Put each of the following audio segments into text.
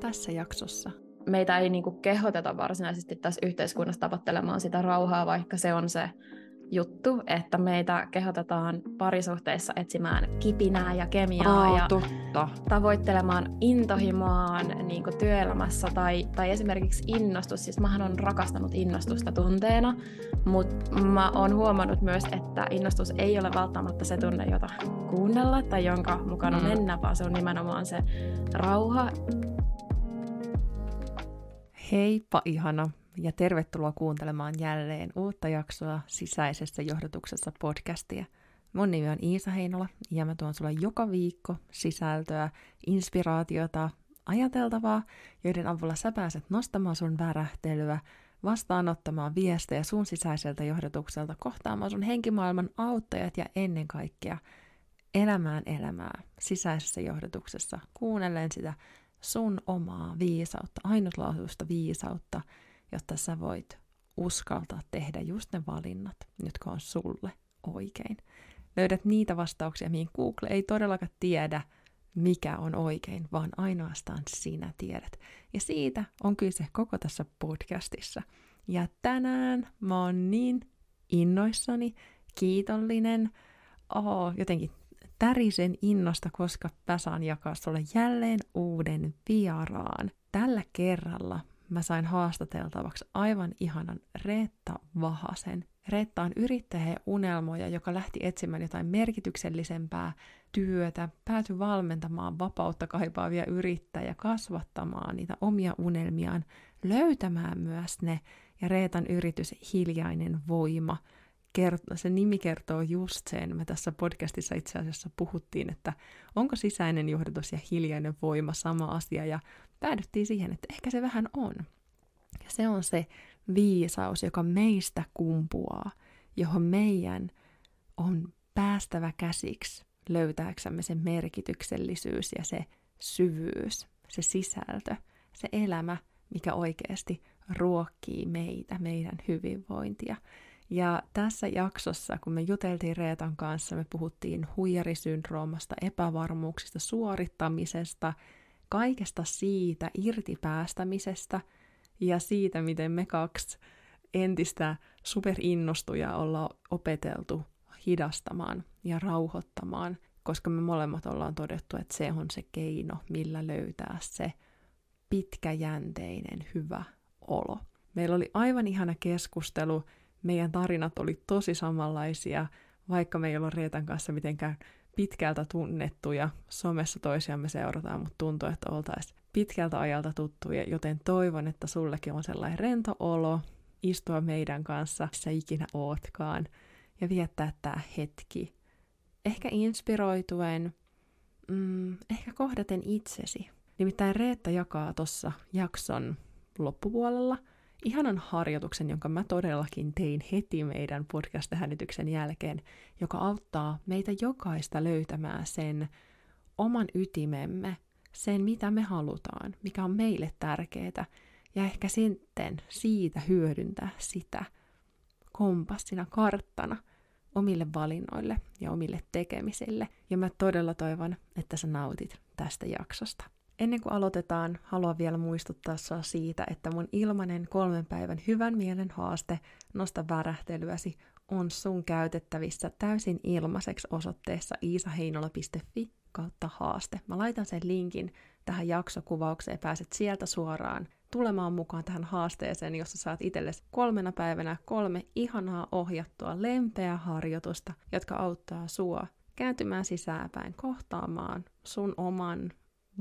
tässä jaksossa? Meitä ei niin kuin kehoteta varsinaisesti tässä yhteiskunnassa tavoittelemaan sitä rauhaa, vaikka se on se juttu, että meitä kehotetaan parisuhteissa etsimään kipinää ja kemiaa Aa, ja totta. tavoittelemaan intohimoaan niin työelämässä tai, tai esimerkiksi innostus. Siis mähän on rakastanut innostusta tunteena, mutta mä oon huomannut myös, että innostus ei ole välttämättä se tunne, jota kuunnella tai jonka mukana mm. mennä, vaan se on nimenomaan se rauha. Heippa ihana ja tervetuloa kuuntelemaan jälleen uutta jaksoa sisäisessä johdotuksessa podcastia. Mun nimi on Iisa Heinola ja mä tuon sulle joka viikko sisältöä, inspiraatiota, ajateltavaa, joiden avulla sä pääset nostamaan sun värähtelyä, vastaanottamaan viestejä sun sisäiseltä johdotukselta, kohtaamaan sun henkimaailman auttajat ja ennen kaikkea elämään elämää sisäisessä johdotuksessa, kuunnellen sitä sun omaa viisautta, ainutlaatuista viisautta, jotta sä voit uskaltaa tehdä just ne valinnat, jotka on sulle oikein. Löydät niitä vastauksia, mihin Google ei todellakaan tiedä, mikä on oikein, vaan ainoastaan sinä tiedät. Ja siitä on kyse koko tässä podcastissa. Ja tänään mä oon niin innoissani, kiitollinen, oh, jotenkin tärisen innosta, koska mä saan jakaa sulle jälleen uuden vieraan. Tällä kerralla mä sain haastateltavaksi aivan ihanan Reetta Vahasen. Reetta on yrittäjä ja unelmoja, joka lähti etsimään jotain merkityksellisempää työtä, päätyi valmentamaan vapautta kaipaavia yrittäjiä, kasvattamaan niitä omia unelmiaan, löytämään myös ne. Ja Reetan yritys Hiljainen voima – kert- se nimi kertoo just sen. Me tässä podcastissa itse asiassa puhuttiin, että onko sisäinen johdatus ja hiljainen voima sama asia, ja päädyttiin siihen, että ehkä se vähän on. Ja se on se viisaus, joka meistä kumpuaa, johon meidän on päästävä käsiksi löytääksemme se merkityksellisyys ja se syvyys, se sisältö, se elämä, mikä oikeasti ruokkii meitä, meidän hyvinvointia. Ja tässä jaksossa, kun me juteltiin Reetan kanssa, me puhuttiin huijarisyndroomasta, epävarmuuksista, suorittamisesta, kaikesta siitä irti päästämisestä ja siitä, miten me kaksi entistä superinnostuja ollaan opeteltu hidastamaan ja rauhoittamaan, koska me molemmat ollaan todettu, että se on se keino, millä löytää se pitkäjänteinen hyvä olo. Meillä oli aivan ihana keskustelu meidän tarinat oli tosi samanlaisia, vaikka me ei olla Reetan kanssa mitenkään pitkältä tunnettuja. Somessa toisiamme seurataan, mutta tuntuu, että oltaisiin pitkältä ajalta tuttuja, joten toivon, että sullekin on sellainen rento olo istua meidän kanssa, missä ikinä ootkaan, ja viettää tämä hetki. Ehkä inspiroituen, mm, ehkä kohdaten itsesi. Nimittäin Reetta jakaa tuossa jakson loppupuolella – ihanan harjoituksen, jonka mä todellakin tein heti meidän podcast-äänityksen jälkeen, joka auttaa meitä jokaista löytämään sen oman ytimemme, sen mitä me halutaan, mikä on meille tärkeää, ja ehkä sitten siitä hyödyntää sitä kompassina, karttana omille valinnoille ja omille tekemisille. Ja mä todella toivon, että sä nautit tästä jaksosta. Ennen kuin aloitetaan, haluan vielä muistuttaa sinua siitä, että mun ilmainen kolmen päivän hyvän mielen haaste Nosta värähtelyäsi on sun käytettävissä täysin ilmaiseksi osoitteessa iisaheinola.fi kautta haaste. Mä laitan sen linkin tähän jaksokuvaukseen ja pääset sieltä suoraan tulemaan mukaan tähän haasteeseen, jossa saat itsellesi kolmena päivänä kolme ihanaa ohjattua lempeää harjoitusta, jotka auttaa sua kääntymään sisäänpäin, kohtaamaan sun oman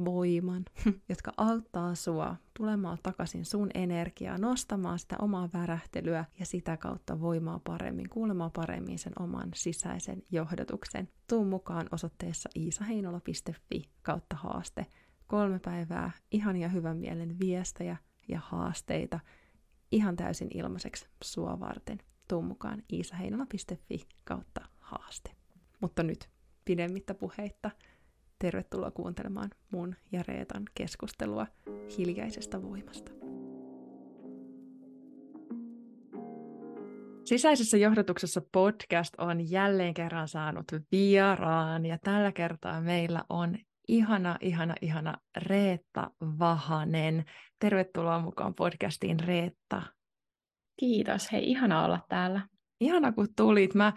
voiman, jotka auttaa sua tulemaan takaisin sun energiaa, nostamaan sitä omaa värähtelyä ja sitä kautta voimaa paremmin, kuulemaan paremmin sen oman sisäisen johdatuksen. Tuu mukaan osoitteessa iisaheinola.fi kautta haaste. Kolme päivää ihania hyvän mielen viestejä ja haasteita ihan täysin ilmaiseksi sua varten. Tuu mukaan iisaheinola.fi kautta haaste. Mutta nyt pidemmittä puheitta – Tervetuloa kuuntelemaan mun ja Reetan keskustelua hiljaisesta voimasta. Sisäisessä johdatuksessa podcast on jälleen kerran saanut vieraan ja tällä kertaa meillä on ihana, ihana, ihana Reetta Vahanen. Tervetuloa mukaan podcastiin Reetta. Kiitos, hei ihana olla täällä. Ihana kun tulit. Mä,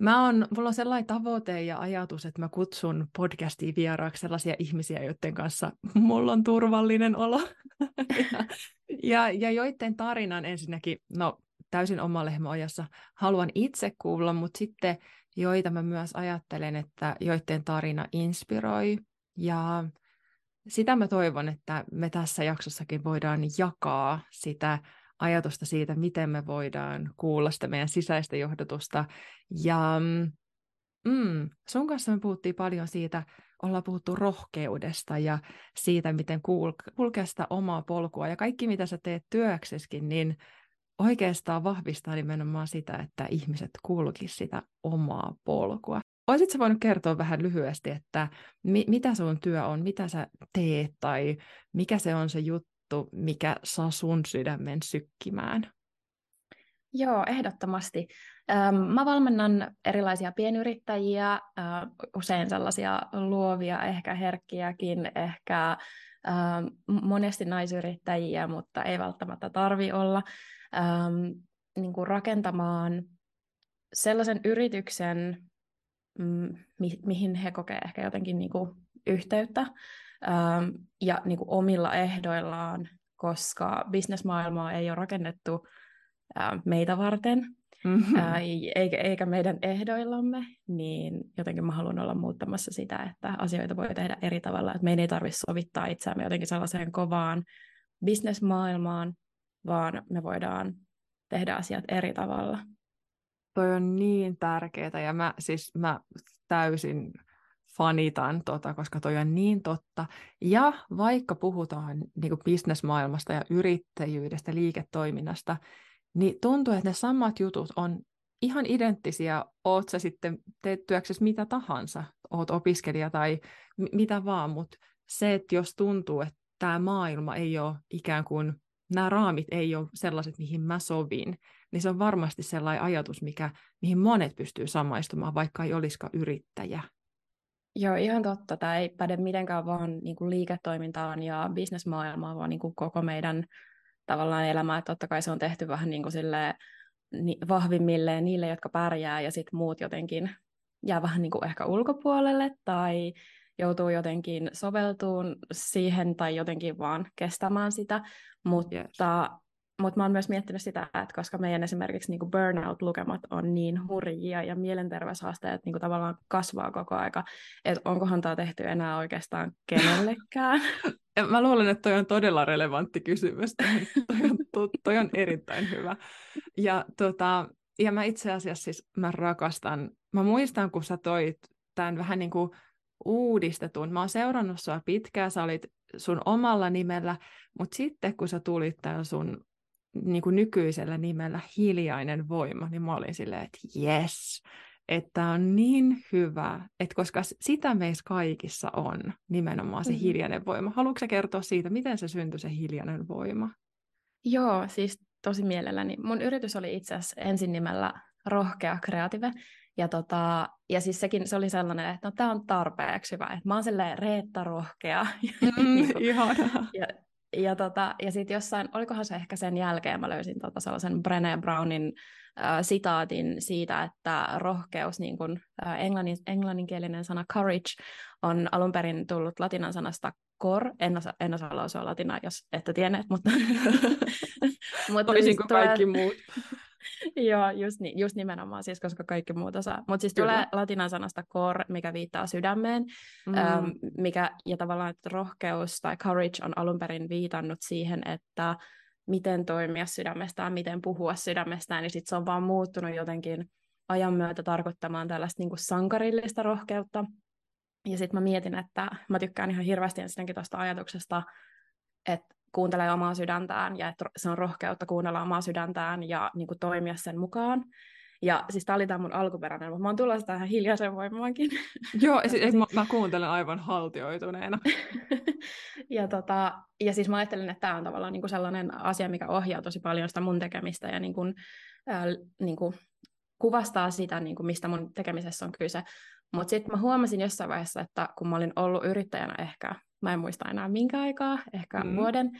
mä on, mulla on sellainen tavoite ja ajatus, että mä kutsun podcastiin vieraaksi sellaisia ihmisiä, joiden kanssa mulla on turvallinen olo. ja, ja, ja joiden tarinan ensinnäkin, no täysin oma lehmäojassa haluan itse kuulla, mutta sitten joita mä myös ajattelen, että joiden tarina inspiroi. Ja sitä mä toivon, että me tässä jaksossakin voidaan jakaa sitä ajatusta siitä, miten me voidaan kuulla sitä meidän sisäistä johdatusta. Ja mm, sun kanssa me puhuttiin paljon siitä, ollaan puhuttu rohkeudesta ja siitä, miten kulkea kulkea sitä omaa polkua. Ja kaikki, mitä sä teet työkseskin, niin oikeastaan vahvistaa nimenomaan sitä, että ihmiset kulkisivat sitä omaa polkua. Olisitko voinut kertoa vähän lyhyesti, että mi- mitä sun työ on, mitä sä teet tai mikä se on se juttu, mikä saa sun sydämen sykkimään? Joo, ehdottomasti. Mä valmennan erilaisia pienyrittäjiä, usein sellaisia luovia, ehkä herkkiäkin, ehkä monesti naisyrittäjiä, mutta ei välttämättä tarvi olla niin rakentamaan sellaisen yrityksen, mm, mi- mihin he kokee ehkä jotenkin niin yhteyttä ähm, ja niin kuin omilla ehdoillaan, koska bisnesmaailmaa ei ole rakennettu äh, meitä varten, mm-hmm. äh, eikä, eikä meidän ehdoillamme, niin jotenkin mä haluan olla muuttamassa sitä, että asioita voi tehdä eri tavalla, että meidän ei tarvitse sovittaa itseämme jotenkin sellaiseen kovaan bisnesmaailmaan, vaan me voidaan tehdä asiat eri tavalla. Toi on niin tärkeää ja mä siis mä täysin fanitan, tota, koska toi on niin totta. Ja vaikka puhutaan niin kuin bisnesmaailmasta ja yrittäjyydestä, liiketoiminnasta, niin tuntuu, että ne samat jutut on ihan identtisiä, oot sä sitten teet työksessä mitä tahansa, oot opiskelija tai m- mitä vaan, mutta se, että jos tuntuu, että tämä maailma ei ole ikään kuin nämä raamit ei ole sellaiset, mihin mä sovin, niin se on varmasti sellainen ajatus, mikä, mihin monet pystyy samaistumaan, vaikka ei olisikaan yrittäjä. Joo, ihan totta. Tämä ei päde mitenkään vaan niin kuin liiketoimintaan ja bisnesmaailmaan, vaan niin kuin koko meidän tavallaan elämää. Että totta kai se on tehty vähän niin kuin silleen, vahvimmille niille, jotka pärjää, ja sitten muut jotenkin jää vähän niin kuin ehkä ulkopuolelle, tai joutuu jotenkin soveltuun siihen tai jotenkin vaan kestämään sitä, mutta, yes. Mutta mä oon myös miettinyt sitä, että koska meidän esimerkiksi niin burnout-lukemat on niin hurjia ja mielenterveyshaasteet niin tavallaan kasvaa koko aika, että onkohan tämä tehty enää oikeastaan kenellekään. Mä luulen, että toi on todella relevantti kysymys. toi, on, toi on erittäin hyvä. Ja, tota, ja mä itse asiassa siis mä rakastan, mä muistan kun sä toit tämän vähän niin kuin uudistetun. Mä oon seurannut sua pitkään, sä olit sun omalla nimellä, mutta sitten kun sä tulit tällä sun niin kuin nykyisellä nimellä hiljainen voima, niin mä olin silleen, että yes, että on niin hyvä, että koska sitä meissä kaikissa on nimenomaan se mm-hmm. hiljainen voima. Haluatko kertoa siitä, miten se syntyi se hiljainen voima? Joo, siis tosi mielelläni. Mun yritys oli itse asiassa ensin nimellä Rohkea Creative, ja, tota, ja siis sekin, se oli sellainen, että no tämä on tarpeeksi hyvä, että mä oon silleen Reetta rohkea. Mm, niin Ja, ja, tota, ja sitten jossain, olikohan se ehkä sen jälkeen, mä löysin tota sellaisen Brené Brownin äh, sitaatin siitä, että rohkeus, niin kuin äh, englannin, englanninkielinen sana courage, on alun perin tullut latinan sanasta cor, en osaa, en osaa lausua latinaa, jos ette tienneet, mutta... mutta Toisin siis kuin kaikki muut. Joo, just, niin, just nimenomaan, siis koska kaikki muut osaa. Mutta siis Kyllä. tulee latinan sanasta core, mikä viittaa sydämeen, mm. äm, mikä, ja tavallaan, että rohkeus tai courage on alun perin viitannut siihen, että miten toimia sydämestään, miten puhua sydämestään, niin sitten se on vaan muuttunut jotenkin ajan myötä tarkoittamaan tällaista niin kuin sankarillista rohkeutta. Ja sitten mä mietin, että mä tykkään ihan hirveästi ensinnäkin tuosta ajatuksesta, että kuuntelee omaa sydäntään ja että se on rohkeutta kuunnella omaa sydäntään ja niin kuin toimia sen mukaan. Ja siis tämä oli tämä mun alkuperäinen, mutta mä oon tulossa tähän hiljaisen voimaankin. Joo, siis mä, mä kuuntelen aivan haltioituneena. ja, tota, ja siis mä ajattelin, että tämä on tavallaan niin kuin sellainen asia, mikä ohjaa tosi paljon sitä mun tekemistä ja niin kuin, äh, niin kuin kuvastaa sitä, niin kuin mistä mun tekemisessä on kyse. Mutta sitten mä huomasin jossain vaiheessa, että kun mä olin ollut yrittäjänä ehkä, mä en muista enää minkä aikaa, ehkä mm. vuoden,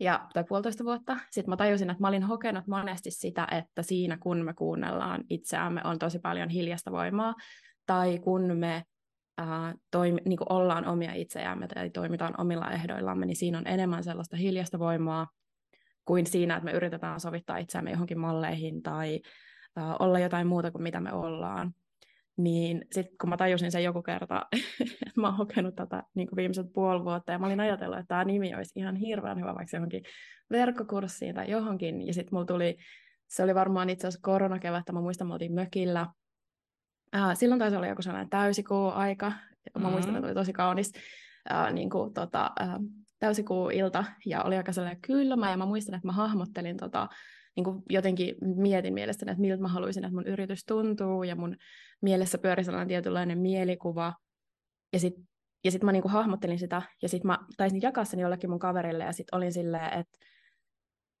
ja, tai puolitoista vuotta. Sitten mä tajusin, että mä olin hokenut monesti sitä, että siinä kun me kuunnellaan itseämme, on tosi paljon hiljasta voimaa, tai kun me ää, toimi, niin kuin ollaan omia itseämme tai toimitaan omilla ehdoillamme, niin siinä on enemmän sellaista hiljasta voimaa kuin siinä, että me yritetään sovittaa itseämme johonkin malleihin tai ää, olla jotain muuta kuin mitä me ollaan. Niin sitten kun mä tajusin sen joku kerta, että mä oon hokenut tätä niin kuin viimeiset puoli vuotta, ja mä olin ajatellut, että tämä nimi olisi ihan hirveän hyvä vaikka johonkin verkkokurssiin tai johonkin, ja sitten mulla tuli, se oli varmaan itse asiassa koronakevättä, mä muistan, mä oltiin mökillä, äh, silloin taisi olla joku sellainen täysikuu-aika, mä mm-hmm. muistan, että oli tosi kaunis äh, niin kuin, tota, äh, täysikuu-ilta, ja oli aika sellainen kylmä, ja mä muistan, että mä hahmottelin tota, niin kuin jotenkin mietin mielestäni, että miltä mä haluaisin, että mun yritys tuntuu, ja mun mielessä pyöri sellainen tietynlainen mielikuva, ja sitten ja sit mä niin kuin hahmottelin sitä, ja sitten mä taisin jakaa sen jollekin mun kaverille, ja sitten olin silleen, että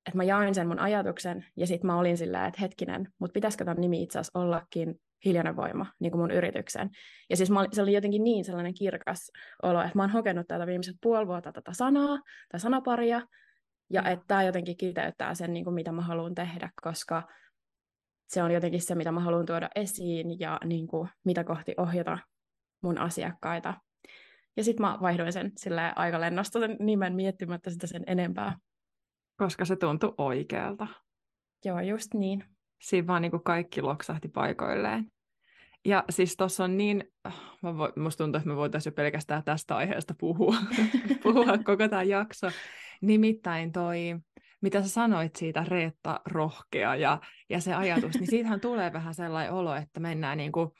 että mä jain sen mun ajatuksen, ja sitten mä olin silleen, että hetkinen, mutta pitäisikö tämän nimi itse asiassa ollakin hiljainen voima, niin kuin mun yrityksen. Ja siis mä, se oli jotenkin niin sellainen kirkas olo, että mä oon hokenut tätä viimeiset puoli vuotta tätä sanaa tai sanaparia, ja mm. että tämä jotenkin kiteyttää sen, niin kuin mitä mä haluan tehdä, koska se on jotenkin se, mitä mä haluan tuoda esiin ja niin kuin, mitä kohti ohjata mun asiakkaita. Ja sitten mä vaihdoin sen sille aika lennosta sen nimen miettimättä sitä sen enempää. Koska se tuntui oikealta. Joo, just niin. Siinä vaan niin kuin kaikki loksahti paikoilleen. Ja siis tuossa on niin, mä vo, musta tuntuu, että me voitaisiin jo pelkästään tästä aiheesta puhua, puhua koko tämä jakso. Nimittäin toi, mitä sä sanoit siitä Reetta rohkea ja, ja se ajatus, niin siitähän tulee vähän sellainen olo, että mennään niin kuin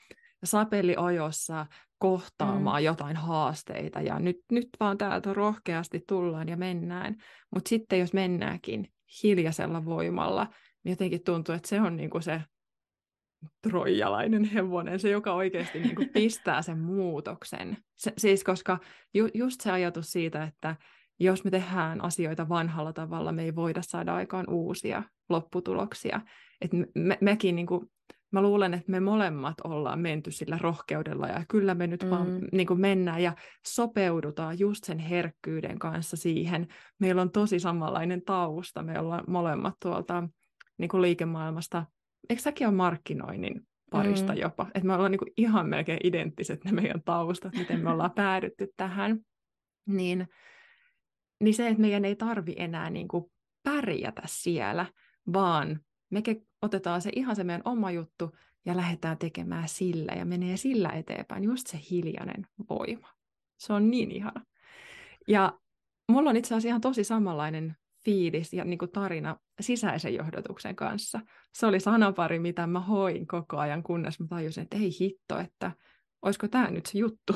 sapeliojossa kohtaamaan mm. jotain haasteita ja nyt, nyt vaan täältä rohkeasti tullaan ja mennään. Mutta sitten jos mennäänkin hiljaisella voimalla, niin jotenkin tuntuu, että se on niin kuin se troijalainen hevonen, se joka oikeasti niin kuin pistää sen muutoksen. Se, siis koska ju, just se ajatus siitä, että jos me tehdään asioita vanhalla tavalla, me ei voida saada aikaan uusia lopputuloksia. Et me, me, mekin, niin kuin, mä luulen, että me molemmat ollaan menty sillä rohkeudella ja kyllä me nyt mm. vaan niin kuin mennään ja sopeudutaan just sen herkkyyden kanssa siihen. Meillä on tosi samanlainen tausta, me ollaan molemmat tuolta niin kuin liikemaailmasta eikö säkin ole markkinoinnin parista mm. jopa? Että me ollaan niinku ihan melkein identtiset ne meidän taustat, miten me ollaan päädytty tähän. Niin, niin se, että meidän ei tarvi enää niinku pärjätä siellä, vaan me otetaan se ihan se meidän oma juttu ja lähdetään tekemään sillä ja menee sillä eteenpäin. Just se hiljainen voima. Se on niin ihana. Ja mulla on itse asiassa ihan tosi samanlainen fiilis ja niin kuin tarina sisäisen johdotuksen kanssa. Se oli sanapari, mitä mä hoin koko ajan, kunnes mä tajusin, että ei hitto, että olisiko tämä nyt se juttu,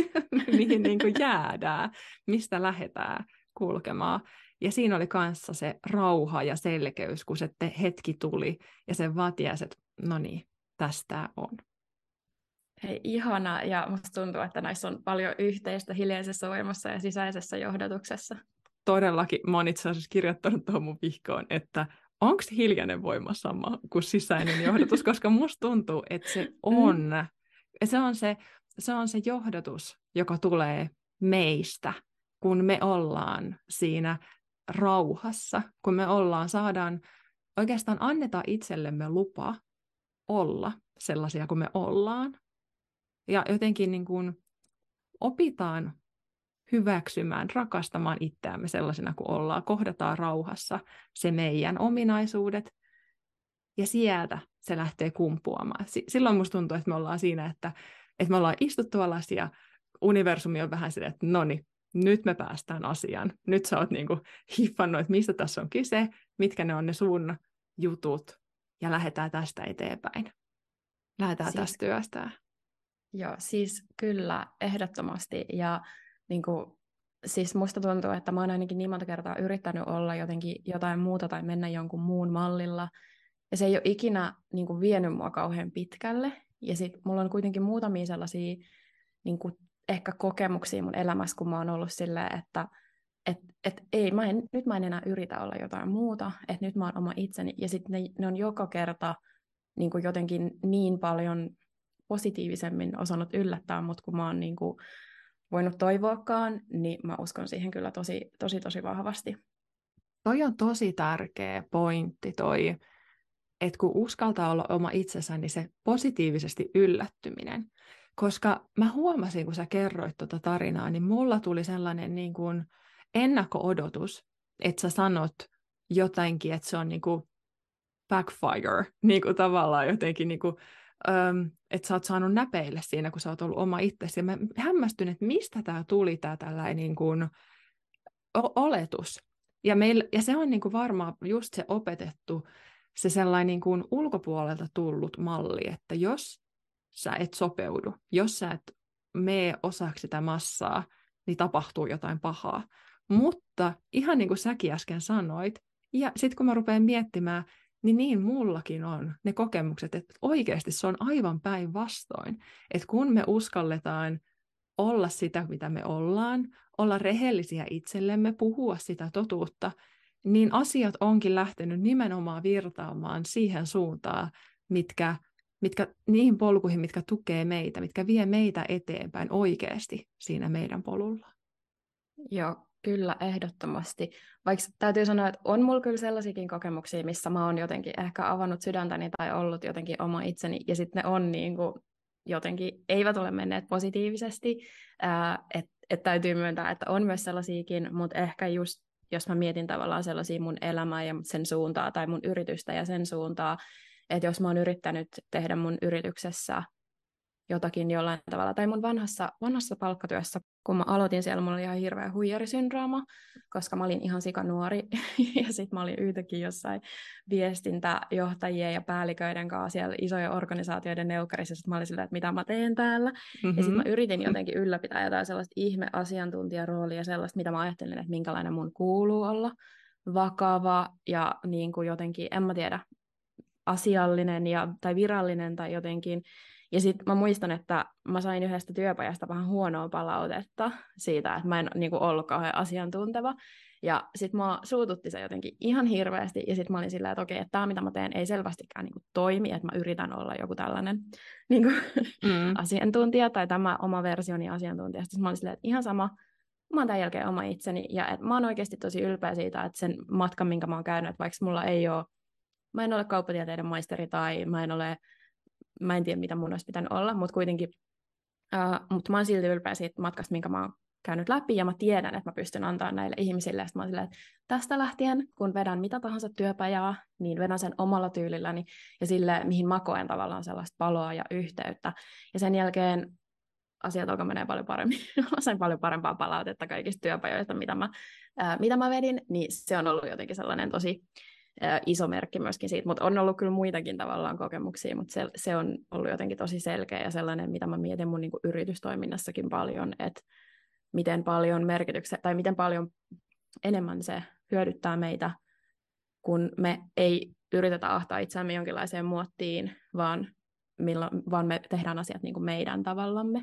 mihin niin kuin jäädään, mistä lähdetään kulkemaan. Ja siinä oli kanssa se rauha ja selkeys, kun se hetki tuli ja se vatias, että no niin, tästä on. Hei, ihana, ja musta tuntuu, että näissä on paljon yhteistä hiljaisessa voimassa ja sisäisessä johdatuksessa todellakin, mä oon itse asiassa kirjoittanut tuohon mun vihkoon, että onko hiljainen voima sama kuin sisäinen johdatus, koska musta tuntuu, että se mm. on. Mm. Se, on se, se on se johdatus, joka tulee meistä, kun me ollaan siinä rauhassa, kun me ollaan, saadaan, oikeastaan annetaan itsellemme lupa olla sellaisia kuin me ollaan. Ja jotenkin niin kuin opitaan hyväksymään, rakastamaan itseämme sellaisena kuin ollaan, kohdataan rauhassa se meidän ominaisuudet, ja sieltä se lähtee kumpuamaan. silloin musta tuntuu, että me ollaan siinä, että, että me ollaan istuttu alas ja universumi on vähän sille, että no niin, nyt me päästään asiaan. Nyt sä oot niinku hiffannut, että mistä tässä on kyse, mitkä ne on ne sun jutut, ja lähdetään tästä eteenpäin. Lähdetään siis, tästä työstä. Joo, siis kyllä, ehdottomasti. Ja niin kuin, siis musta tuntuu, että mä oon ainakin niin monta kertaa yrittänyt olla jotenkin jotain muuta tai mennä jonkun muun mallilla, ja se ei ole ikinä niin kuin, vienyt mua kauhean pitkälle, ja sitten mulla on kuitenkin muutamia sellaisia niin kuin, ehkä kokemuksia mun elämässä, kun mä oon ollut silleen, että et, et ei, mä en, nyt mä en enää yritä olla jotain muuta, että nyt mä oon oma itseni, ja sitten ne, ne on joka kerta niin kuin jotenkin niin paljon positiivisemmin osannut yllättää mut, kun mä oon niin kuin voinut toivoakaan, niin mä uskon siihen kyllä tosi, tosi, tosi vahvasti. Toi on tosi tärkeä pointti toi, että kun uskaltaa olla oma itsensä, niin se positiivisesti yllättyminen. Koska mä huomasin, kun sä kerroit tuota tarinaa, niin mulla tuli sellainen niin kuin ennakko-odotus, että sä sanot jotenkin, että se on niin kuin backfire, niin kuin tavallaan jotenkin, niin kuin, um, että sä oot saanut näpeille siinä, kun sä oot ollut oma itsesi. Ja mä hämmästyn, että mistä tämä tuli, tämä tällainen niin kuin oletus. Ja, meil, ja se on niin kuin varmaan just se opetettu, se sellainen niin kuin ulkopuolelta tullut malli, että jos sä et sopeudu, jos sä et mene osaksi sitä massaa, niin tapahtuu jotain pahaa. Mutta ihan niin kuin säkin äsken sanoit, ja sitten kun mä rupean miettimään, niin niin mullakin on ne kokemukset, että oikeasti se on aivan päinvastoin. Että kun me uskalletaan olla sitä, mitä me ollaan, olla rehellisiä itsellemme, puhua sitä totuutta, niin asiat onkin lähtenyt nimenomaan virtaamaan siihen suuntaan, mitkä, mitkä, niihin polkuihin, mitkä tukee meitä, mitkä vie meitä eteenpäin oikeasti siinä meidän polulla. Joo, Kyllä, ehdottomasti. Vaikka täytyy sanoa, että on mulla kyllä sellaisiakin kokemuksia, missä mä oon jotenkin ehkä avannut sydäntäni tai ollut jotenkin oma itseni, ja sitten ne on niin kuin jotenkin, eivät ole menneet positiivisesti. Että et täytyy myöntää, että on myös sellaisiakin, mutta ehkä just jos mä mietin tavallaan sellaisia mun elämää ja sen suuntaa tai mun yritystä ja sen suuntaa, että jos mä oon yrittänyt tehdä mun yrityksessä jotakin jollain tavalla, tai mun vanhassa, vanhassa palkkatyössä kun mä aloitin siellä, mulla oli ihan hirveä huijarisyndrooma, koska mä olin ihan sikanuori ja sitten mä olin yhtäkin jossain viestintäjohtajien ja päälliköiden kanssa siellä isojen organisaatioiden neukkarissa, sitten mä olin sillä, että mitä mä teen täällä. Mm-hmm. Ja sitten mä yritin jotenkin ylläpitää jotain sellaista ihme-asiantuntijaroolia, sellaista, mitä mä ajattelin, että minkälainen mun kuuluu olla, vakava ja niin kuin jotenkin, en mä tiedä, asiallinen ja, tai virallinen tai jotenkin ja sitten mä muistan, että mä sain yhdestä työpajasta vähän huonoa palautetta siitä, että mä en niin kuin, ollut kauhean asiantunteva. Ja sitten mä suututti se jotenkin ihan hirveästi, ja sitten mä olin silleen, että okei, että tämä mitä mä teen ei selvästikään niin kuin, toimi, että mä yritän olla joku tällainen niin kuin, mm. asiantuntija, tai tämä oma versioni asiantuntija. Sitten mä olin silleen, että ihan sama, mä oon tämän jälkeen oma itseni, ja että mä oon oikeasti tosi ylpeä siitä, että sen matkan, minkä mä oon käynyt, että vaikka mulla ei ole, mä en ole kauppatieteiden maisteri, tai mä en ole mä en tiedä, mitä mun olisi pitänyt olla, mutta kuitenkin, uh, mutta mä oon silti ylpeä siitä matkasta, minkä mä oon käynyt läpi, ja mä tiedän, että mä pystyn antaa näille ihmisille, ja mä silleen, että tästä lähtien, kun vedän mitä tahansa työpajaa, niin vedän sen omalla tyylilläni, ja sille, mihin mä koen tavallaan sellaista paloa ja yhteyttä, ja sen jälkeen asiat alkoi menee paljon paremmin. mä sain paljon parempaa palautetta kaikista työpajoista, mitä mä, ää, mitä mä vedin, niin se on ollut jotenkin sellainen tosi iso merkki myöskin siitä, mutta on ollut kyllä muitakin tavallaan kokemuksia, mutta se, se on ollut jotenkin tosi selkeä ja sellainen, mitä mä mietin mun niin kuin yritystoiminnassakin paljon, että miten paljon merkityksen, tai miten paljon enemmän se hyödyttää meitä, kun me ei yritetä ahtaa itseämme jonkinlaiseen muottiin, vaan, milla, vaan me tehdään asiat niin kuin meidän tavallamme,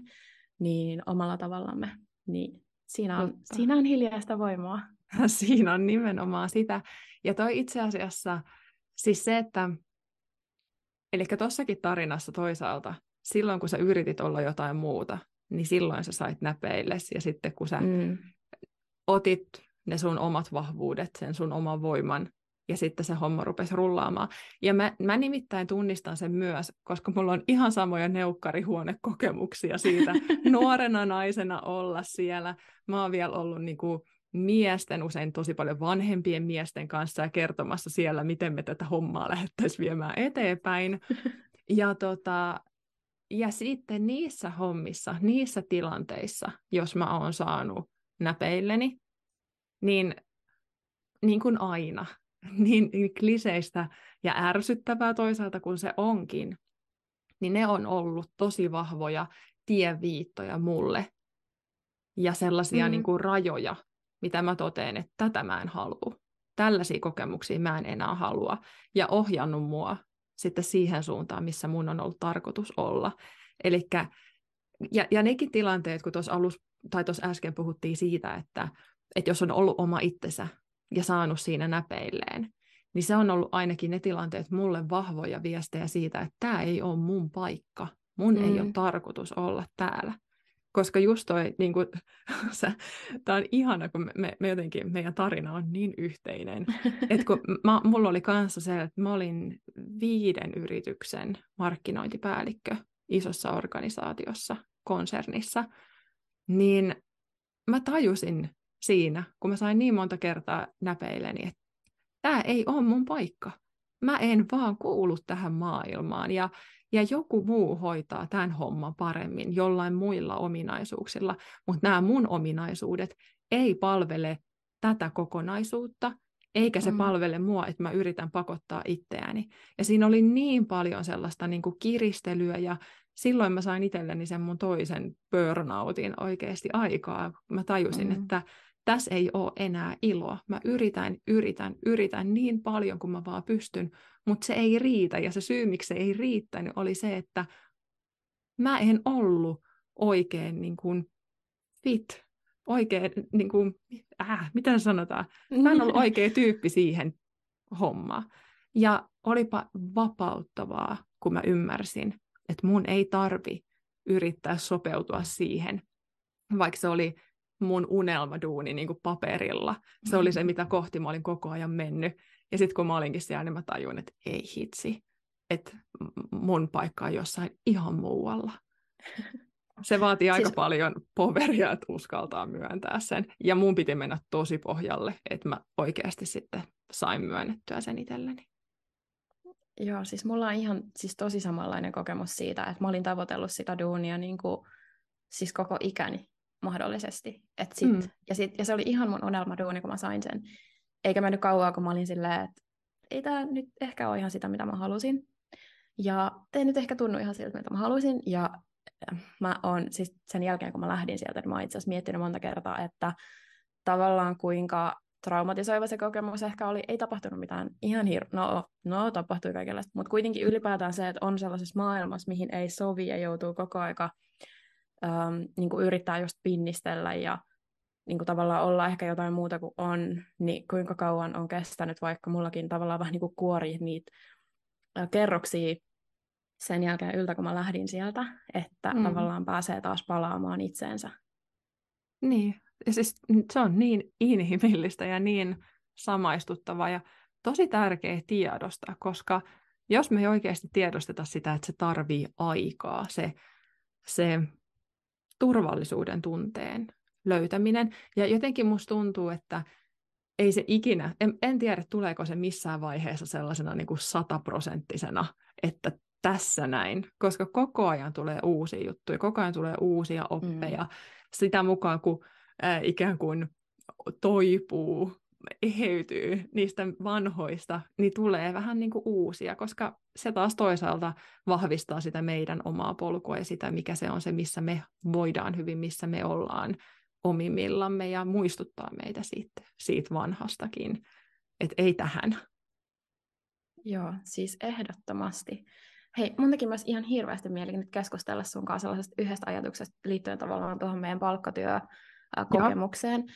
niin omalla tavallamme, niin siinä on, siinä on hiljaista voimaa. Siinä on nimenomaan sitä. Ja toi itse asiassa, siis se, että, eli tuossakin tarinassa toisaalta, silloin kun sä yritit olla jotain muuta, niin silloin sä sait näpeilles, ja sitten kun sä mm. otit ne sun omat vahvuudet, sen sun oman voiman, ja sitten se homma rupesi rullaamaan. Ja mä, mä nimittäin tunnistan sen myös, koska mulla on ihan samoja neukkarihuonekokemuksia siitä nuorena naisena olla siellä. Mä oon vielä ollut niin kuin miesten, usein tosi paljon vanhempien miesten kanssa ja kertomassa siellä, miten me tätä hommaa lähdettäisiin viemään eteenpäin. Ja, tota, ja sitten niissä hommissa, niissä tilanteissa, jos mä oon saanut näpeilleni, niin niin kuin aina, niin kliseistä ja ärsyttävää toisaalta kuin se onkin, niin ne on ollut tosi vahvoja tieviittoja mulle ja sellaisia mm. niin kuin rajoja, mitä mä toteen, että tätä mä en halua. Tällaisia kokemuksia mä en enää halua. Ja ohjannut mua sitten siihen suuntaan, missä mun on ollut tarkoitus olla. Elikkä, ja, ja nekin tilanteet, kun tuossa alus, tai tuossa äsken puhuttiin siitä, että, että jos on ollut oma itsensä ja saanut siinä näpeilleen, niin se on ollut ainakin ne tilanteet mulle vahvoja viestejä siitä, että tämä ei ole mun paikka, mun mm. ei ole tarkoitus olla täällä. Koska just toi, niin kuin, tämä on ihana, kun me, me, jotenkin, meidän tarina on niin yhteinen. että kun mä, mulla oli kanssa se, että mä olin viiden yrityksen markkinointipäällikkö isossa organisaatiossa, konsernissa, niin mä tajusin siinä, kun mä sain niin monta kertaa näpeilleni, että tämä ei ole mun paikka. Mä en vaan kuulu tähän maailmaan ja, ja joku muu hoitaa tämän homman paremmin jollain muilla ominaisuuksilla, mutta nämä mun ominaisuudet ei palvele tätä kokonaisuutta, eikä se mm. palvele mua, että mä yritän pakottaa itseäni. Ja siinä oli niin paljon sellaista niin kuin kiristelyä ja silloin mä sain itselleni sen mun toisen burnoutin oikeasti aikaa. Mä tajusin, mm. että tässä ei ole enää iloa. Mä yritän, yritän, yritän niin paljon kuin mä vaan pystyn, mutta se ei riitä. Ja se syy, miksi se ei riittänyt, oli se, että mä en ollut oikein niin kuin fit, oikein, niin kuin, äh, mitä sanotaan, mä en ollut oikea tyyppi siihen hommaan. Ja olipa vapauttavaa, kun mä ymmärsin, että mun ei tarvi yrittää sopeutua siihen, vaikka se oli mun unelmaduuni niin kuin paperilla. Se oli se, mitä kohti mä olin koko ajan mennyt. Ja sitten kun mä olinkin siellä, niin mä tajuin, että ei hitsi, että mun paikka on jossain ihan muualla. Se vaatii aika siis... paljon poveria, että uskaltaa myöntää sen. Ja mun piti mennä tosi pohjalle, että mä oikeasti sitten sain myönnettyä sen itselleni. Joo, siis mulla on ihan siis tosi samanlainen kokemus siitä, että mä olin tavoitellut sitä duunia niin kuin, siis koko ikäni mahdollisesti. Et sit, mm. ja, sit, ja se oli ihan mun unelmaduuni, kun mä sain sen. Eikä mennyt kauaa, kun mä olin silleen, että ei tämä nyt ehkä ole ihan sitä, mitä mä halusin. Ja ei nyt ehkä tunnu ihan siltä, mitä mä halusin. Ja äh, mä oon siis sen jälkeen, kun mä lähdin sieltä, niin mä oon itse asiassa miettinyt monta kertaa, että tavallaan kuinka traumatisoiva se kokemus ehkä oli. Ei tapahtunut mitään ihan hir... No, no tapahtui kaikenlaista, mutta kuitenkin ylipäätään se, että on sellaisessa maailmassa, mihin ei sovi ja joutuu koko aika ähm, niin kuin yrittää just pinnistellä ja niin kuin tavallaan olla ehkä jotain muuta kuin on, niin kuinka kauan on kestänyt, vaikka mullakin tavallaan vähän niin kuin kuori niitä äh, kerroksia sen jälkeen yltä, kun mä lähdin sieltä, että mm. tavallaan pääsee taas palaamaan itseensä. Niin, ja siis se on niin inhimillistä ja niin samaistuttava ja tosi tärkeä tiedosta, koska jos me ei oikeasti tiedosteta sitä, että se tarvii aikaa, se, se turvallisuuden tunteen löytäminen. Ja jotenkin musta tuntuu, että ei se ikinä, en, en tiedä tuleeko se missään vaiheessa sellaisena niin kuin sataprosenttisena, että tässä näin, koska koko ajan tulee uusia juttuja, koko ajan tulee uusia oppeja, mm. sitä mukaan kun äh, ikään kuin toipuu eheytyy niistä vanhoista, niin tulee vähän niin kuin uusia, koska se taas toisaalta vahvistaa sitä meidän omaa polkua ja sitä, mikä se on se, missä me voidaan hyvin, missä me ollaan omimmillamme ja muistuttaa meitä siitä, siitä vanhastakin, että ei tähän. Joo, siis ehdottomasti. Hei, mun teki myös ihan hirveästi mieli nyt keskustella sun kanssa sellaisesta yhdestä ajatuksesta liittyen tavallaan tuohon meidän palkkatyökokemukseen. Um,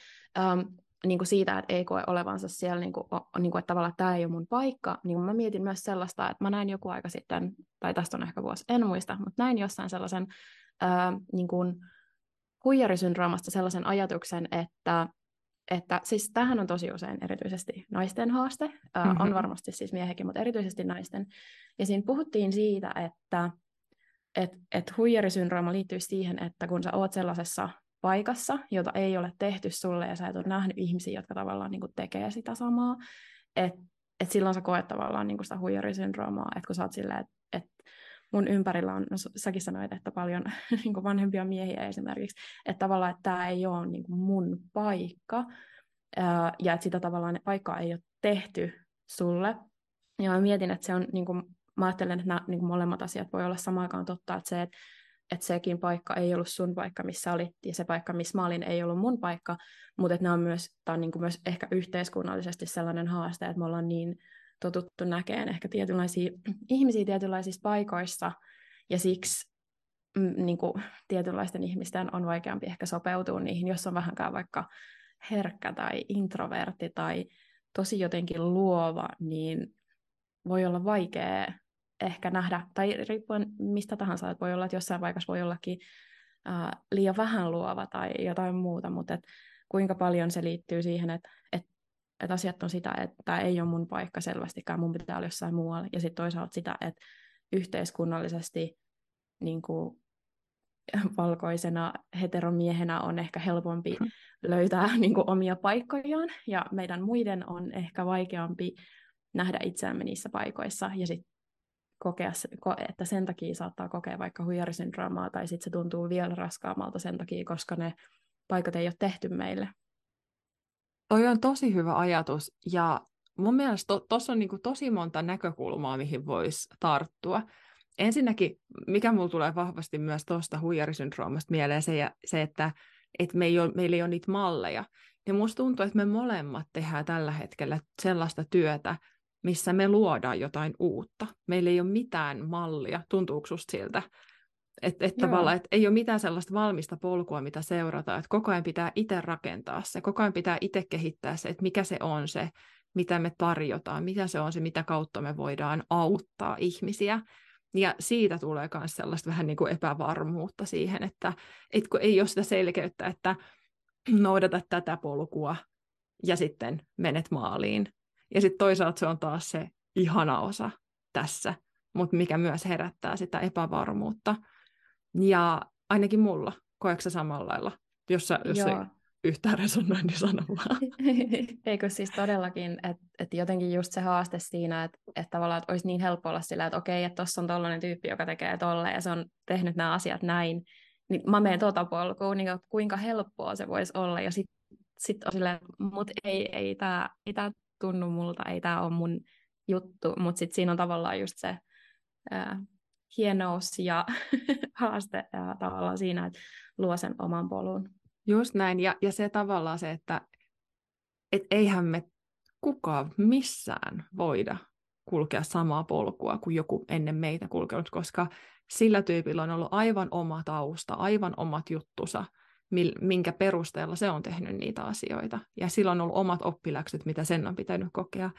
niin kuin siitä, että ei koe olevansa siellä, niin kuin, niin kuin, että tavallaan tämä ei ole mun paikka, niin mä mietin myös sellaista, että mä näin joku aika sitten, tai tästä on ehkä vuosi, en muista, mutta näin jossain sellaisen ää, niin kuin huijarisyndroomasta sellaisen ajatuksen, että että siis tämähän on tosi usein erityisesti naisten haaste, mm-hmm. on varmasti siis miehekin, mutta erityisesti naisten. Ja siinä puhuttiin siitä, että et, et huijarisyndrooma liittyy siihen, että kun sä oot sellaisessa paikassa, jota ei ole tehty sulle ja sä et ole nähnyt ihmisiä, jotka tavallaan niin kuin tekee sitä samaa, että et silloin sä koet tavallaan niin kuin sitä huijarisyndroomaa, että kun sä oot silleen, että et mun ympärillä on, no säkin sanoit, että paljon niin kuin vanhempia miehiä esimerkiksi, että tavallaan, että tämä ei ole niin kuin mun paikka, ää, ja että sitä tavallaan paikkaa ei ole tehty sulle. Ja mä mietin, että se on, niin kuin, mä ajattelen, että nämä niin kuin molemmat asiat voi olla samaan aikaan totta, että se, että että sekin paikka ei ollut sun paikka, missä olit, ja se paikka, missä mä olin, ei ollut mun paikka, mutta että nämä on myös, tämä on niin kuin myös ehkä yhteiskunnallisesti sellainen haaste, että me ollaan niin totuttu näkeen ehkä tietynlaisia ihmisiä tietynlaisissa paikoissa, ja siksi mm, niin kuin, tietynlaisten ihmisten on vaikeampi ehkä sopeutua niihin, jos on vähänkään vaikka herkkä tai introvertti tai tosi jotenkin luova, niin voi olla vaikea ehkä nähdä, tai riippuen mistä tahansa, että voi olla, että jossain paikassa voi ollakin äh, liian vähän luova tai jotain muuta, mutta et kuinka paljon se liittyy siihen, että et, et asiat on sitä, että tämä ei ole mun paikka selvästikään, mun pitää olla jossain muualla, ja sitten toisaalta sitä, että yhteiskunnallisesti niin kuin, valkoisena heteromiehenä on ehkä helpompi hmm. löytää niin kuin, omia paikkojaan, ja meidän muiden on ehkä vaikeampi nähdä itseämme niissä paikoissa, ja sitten kokea, että sen takia saattaa kokea vaikka huijarisyndroomaa, tai sitten se tuntuu vielä raskaammalta sen takia, koska ne paikat ei ole tehty meille. Toi on tosi hyvä ajatus, ja mun mielestä tuossa to, on niinku tosi monta näkökulmaa, mihin voisi tarttua. Ensinnäkin, mikä mulla tulee vahvasti myös tuosta huijarisyndroomasta mieleen, se, se että et me ei ole, meillä ei ole niitä malleja. Ja musta tuntuu, että me molemmat tehdään tällä hetkellä sellaista työtä, missä me luodaan jotain uutta. Meillä ei ole mitään mallia, tuntuuko susta siltä? Että et tavallaan, et ei ole mitään sellaista valmista polkua, mitä seurataan. Että koko ajan pitää itse rakentaa se, koko ajan pitää itse kehittää se, että mikä se on se, mitä me tarjotaan, mitä se on se, mitä kautta me voidaan auttaa ihmisiä. Ja siitä tulee myös sellaista vähän niin kuin epävarmuutta siihen, että et kun ei ole sitä selkeyttä, että noudata tätä polkua ja sitten menet maaliin. Ja sitten toisaalta se on taas se ihana osa tässä, mutta mikä myös herättää sitä epävarmuutta. Ja ainakin mulla, koetko samalla lailla? Jos, sä, jos Joo. ei yhtään resonoi, niin sano vaan. Eikö siis todellakin, että et jotenkin just se haaste siinä, että et tavallaan että olisi niin helppo olla sillä, että okei, että tuossa on tollainen tyyppi, joka tekee tolle ja se on tehnyt nämä asiat näin, niin mä menen tuota polkuun, niin kuinka helppoa se voisi olla. Ja sitten sit on silleen, mutta ei, ei tämä ei tää tunnu multa, ei tämä ole mun juttu, mutta sitten siinä on tavallaan just se ää, hienous ja haaste ää, tavallaan siinä, että luo sen oman polun. Just näin, ja, ja se tavallaan se, että et eihän me kukaan missään voida kulkea samaa polkua kuin joku ennen meitä kulkenut, koska sillä tyypillä on ollut aivan oma tausta, aivan omat juttusa, minkä perusteella se on tehnyt niitä asioita. Ja silloin on ollut omat oppiläksyt, mitä sen on pitänyt kokea.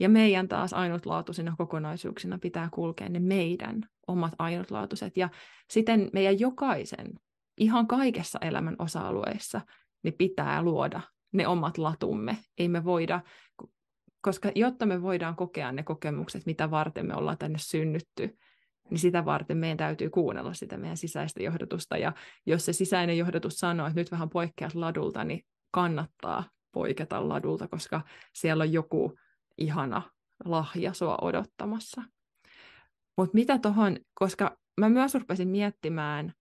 Ja meidän taas ainutlaatuisina kokonaisuuksina pitää kulkea ne meidän omat ainutlaatuiset. Ja siten meidän jokaisen, ihan kaikessa elämän osa-alueissa, niin pitää luoda ne omat latumme. Ei me voida, koska jotta me voidaan kokea ne kokemukset, mitä varten me ollaan tänne synnytty, niin sitä varten meidän täytyy kuunnella sitä meidän sisäistä johdotusta. Ja jos se sisäinen johdotus sanoo, että nyt vähän poikkeat ladulta, niin kannattaa poiketa ladulta, koska siellä on joku ihana lahja sua odottamassa. Mutta mitä tuohon, koska mä myös rupesin miettimään,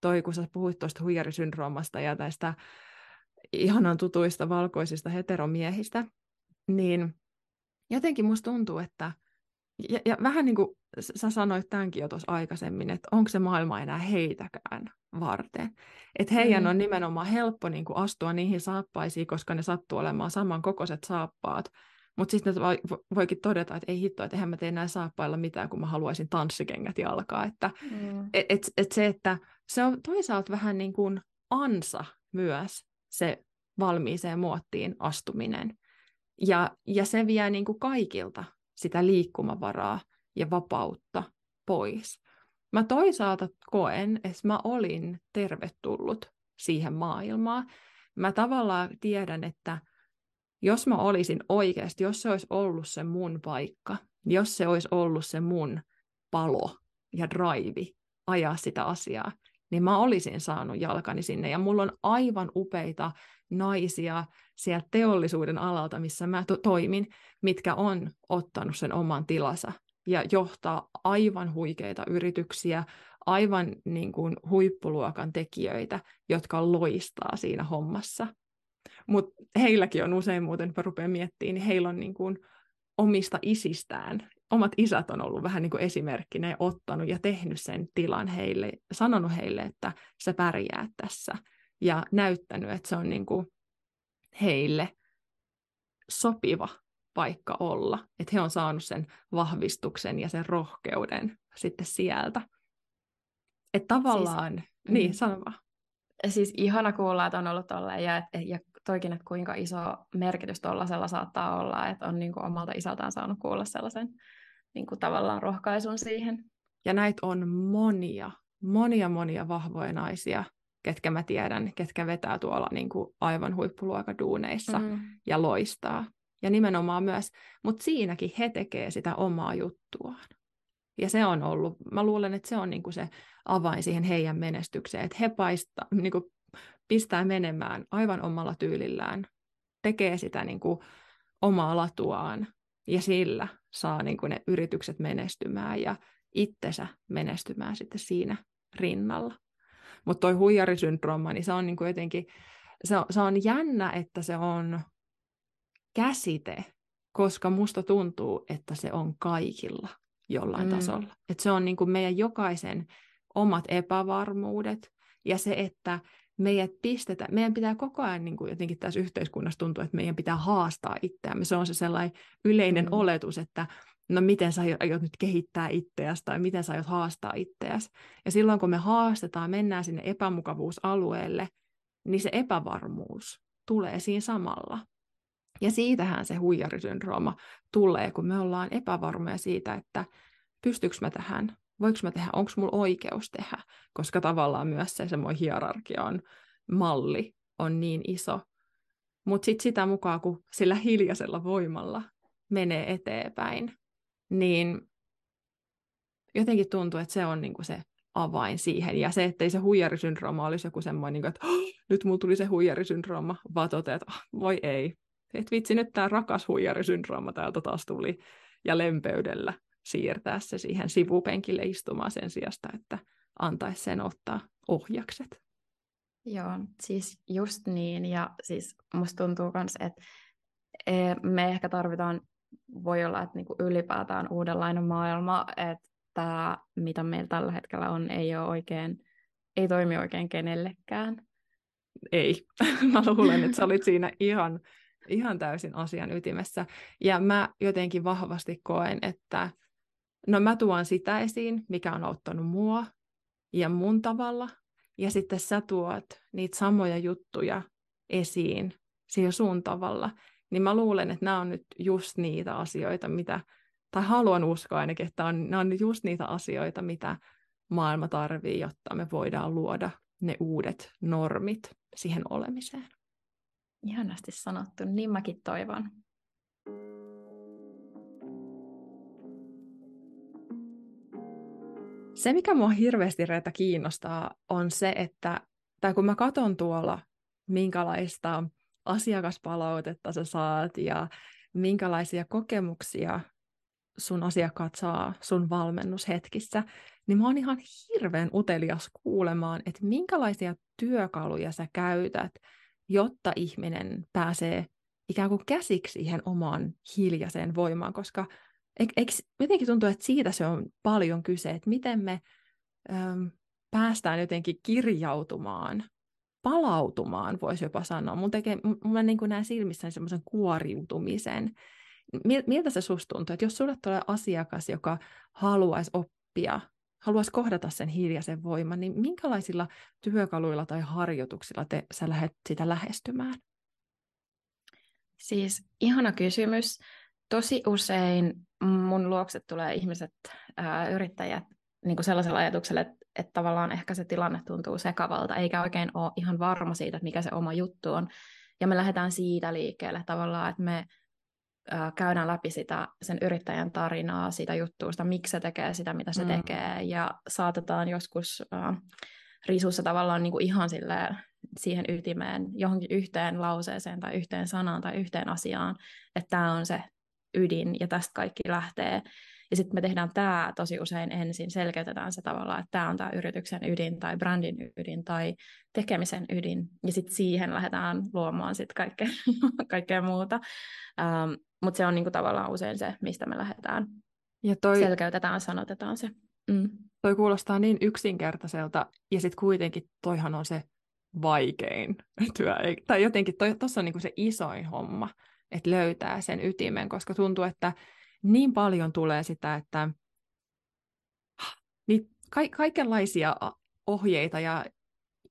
toi kun sä puhuit tuosta huijarisyndroomasta ja tästä ihanan tutuista valkoisista heteromiehistä, niin jotenkin musta tuntuu, että ja, ja vähän niin kuin sä sanoit tämänkin jo tuossa aikaisemmin, että onko se maailma enää heitäkään varten. Että heidän mm. on nimenomaan helppo niin kuin astua niihin saappaisiin, koska ne sattuu olemaan samankokoiset saappaat. Mutta sitten ne voikin todeta, että ei hitto, että eihän mä tee näin saappailla mitään, kun mä haluaisin tanssikengät jalkaa. Että, mm. et, et, et se, että se on toisaalta vähän niin kuin ansa myös se valmiiseen muottiin astuminen. Ja, ja se vie niin kuin kaikilta sitä liikkumavaraa ja vapautta pois. Mä toisaalta koen, että mä olin tervetullut siihen maailmaan. Mä tavallaan tiedän, että jos mä olisin oikeasti, jos se olisi ollut se mun paikka, jos se olisi ollut se mun palo ja drive ajaa sitä asiaa, niin mä olisin saanut jalkani sinne. Ja mulla on aivan upeita naisia sieltä teollisuuden alalta, missä mä to- toimin, mitkä on ottanut sen oman tilansa ja johtaa aivan huikeita yrityksiä, aivan niin kuin huippuluokan tekijöitä, jotka loistaa siinä hommassa. Mutta heilläkin on usein muuten, kun rupeaa miettimään, niin heillä on niin kuin omista isistään, omat isät on ollut vähän niin kuin esimerkkinä ja ottanut ja tehnyt sen tilan heille, sanonut heille, että sä pärjää tässä ja näyttänyt, että se on niin kuin heille sopiva paikka olla, että he on saanut sen vahvistuksen ja sen rohkeuden sitten sieltä. Että tavallaan, siis, niin, mm. sano vaan. Siis ihana kuulla, että on ollut tolleen ja, ja toikin, että kuinka iso merkitys tuollaisella saattaa olla, että on niin kuin omalta isältään saanut kuulla sellaisen niin kuin tavallaan rohkaisun siihen. Ja näitä on monia, monia, monia vahvoja naisia, ketkä mä tiedän, ketkä vetää tuolla niin kuin aivan huippuluokaduuneissa mm. ja loistaa. Ja nimenomaan myös, mutta siinäkin he tekee sitä omaa juttuaan. Ja se on ollut, mä luulen, että se on niin kuin se avain siihen heidän menestykseen, että he paista, niin kuin pistää menemään aivan omalla tyylillään, tekee sitä niin kuin omaa latuaan ja sillä saa niin kuin ne yritykset menestymään ja itsensä menestymään sitten siinä rinnalla. Mutta toi huijarisyndrooma, niin se on niin kuin jotenkin, se on, se on jännä, että se on käsite, koska musta tuntuu, että se on kaikilla jollain mm. tasolla. Että se on niin kuin meidän jokaisen omat epävarmuudet ja se, että meidät pistetään, meidän pitää koko ajan niin kuin jotenkin tässä yhteiskunnassa tuntua, että meidän pitää haastaa itseämme. Se on se sellainen yleinen mm. oletus, että no miten sä aiot nyt kehittää itseäsi tai miten sä aiot haastaa itseäsi. Ja silloin kun me haastetaan, mennään sinne epämukavuusalueelle, niin se epävarmuus tulee siinä samalla. Ja siitähän se huijarisyndrooma tulee, kun me ollaan epävarmoja siitä, että pystyykö mä tähän, voiko mä tehdä, onko mulla oikeus tehdä, koska tavallaan myös se semmoinen hierarkia on, malli on niin iso. Mutta sitten sitä mukaan, kun sillä hiljaisella voimalla menee eteenpäin, niin jotenkin tuntuu, että se on niinku se avain siihen. Ja se, ettei se huijarisyndrooma olisi joku semmoinen, niinku, että oh, nyt mulla tuli se huijarisyndrooma, vaan toteat, että oh, voi ei, että vitsi, nyt tämä rakas huijarisyndrooma täältä taas tuli, ja lempeydellä siirtää se siihen sivupenkille istumaan sen sijasta, että antaisi sen ottaa ohjakset. Joo, siis just niin, ja siis musta tuntuu myös, että e, me ehkä tarvitaan, voi olla, että niinku ylipäätään uudenlainen maailma, että tämä, mitä meillä tällä hetkellä on, ei ole oikein, ei toimi oikein kenellekään. Ei, mä luulen, että sä olit siinä ihan ihan täysin asian ytimessä. Ja mä jotenkin vahvasti koen, että no mä tuon sitä esiin, mikä on auttanut mua ja mun tavalla, ja sitten sä tuot niitä samoja juttuja esiin sillä sun tavalla, niin mä luulen, että nämä on nyt just niitä asioita, mitä, tai haluan uskoa ainakin, että on, nämä on just niitä asioita, mitä maailma tarvii, jotta me voidaan luoda ne uudet normit siihen olemiseen. Ihanasti sanottu, niin mäkin toivon. Se, mikä mua hirveästi Reeta kiinnostaa, on se, että tai kun mä katson tuolla, minkälaista asiakaspalautetta sä saat ja minkälaisia kokemuksia sun asiakkaat saa sun valmennushetkissä, niin mä oon ihan hirveän utelias kuulemaan, että minkälaisia työkaluja sä käytät jotta ihminen pääsee ikään kuin käsiksi siihen omaan hiljaiseen voimaan, koska eikö jotenkin tuntuu, että siitä se on paljon kyse, että miten me päästään jotenkin kirjautumaan, palautumaan, voisi jopa sanoa. Mun tekee, mä niin näen silmissäni semmoisen kuoriutumisen. Miltä se susta tuntuu, että jos sulle tulee asiakas, joka haluaisi oppia haluaisi kohdata sen hiljaisen voiman, niin minkälaisilla työkaluilla tai harjoituksilla te, sä lähdet sitä lähestymään? Siis ihana kysymys. Tosi usein mun luokset tulee ihmiset, ää, yrittäjät, niin kuin sellaisella ajatuksella, että, että tavallaan ehkä se tilanne tuntuu sekavalta, eikä oikein ole ihan varma siitä, että mikä se oma juttu on. Ja me lähdetään siitä liikkeelle tavallaan, että me käydään läpi sitä, sen yrittäjän tarinaa, sitä juttuusta, miksi se tekee sitä, mitä se mm. tekee, ja saatetaan joskus äh, risussa tavallaan niin kuin ihan silleen siihen ytimeen, johonkin yhteen lauseeseen tai yhteen sanaan tai yhteen asiaan, että tämä on se ydin ja tästä kaikki lähtee. Ja sitten me tehdään tämä tosi usein ensin, selkeytetään se tavallaan, että tämä on tämä yrityksen ydin tai brändin ydin tai tekemisen ydin. Ja sitten siihen lähdetään luomaan sitten kaikkea, kaikkea muuta. Ähm, Mutta se on niinku tavallaan usein se, mistä me lähdetään. Ja toi... Selkeytetään, sanotetaan se. Mm. Toi kuulostaa niin yksinkertaiselta, ja sitten kuitenkin toihan on se vaikein työ. Tai jotenkin tuossa on niinku se isoin homma, että löytää sen ytimen, koska tuntuu, että niin paljon tulee sitä, että niin ka- kaikenlaisia ohjeita ja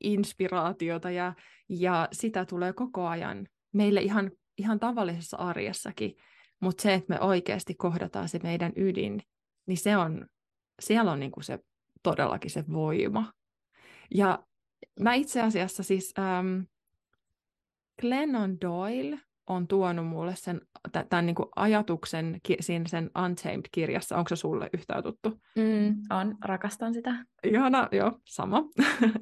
inspiraatiota ja, ja sitä tulee koko ajan meille ihan ihan tavallisessa arjessakin, mutta se, että me oikeasti kohdataan se meidän ydin niin se on, siellä on niin kuin se todellakin se voima. Ja mä itse asiassa siis ähm, Glennon Doyle on tuonut mulle sen, tämän niin kuin ajatuksen siinä sen Untamed-kirjassa. Onko se sulle yhtään tuttu? Mm, on, rakastan sitä. Ihana, joo, sama.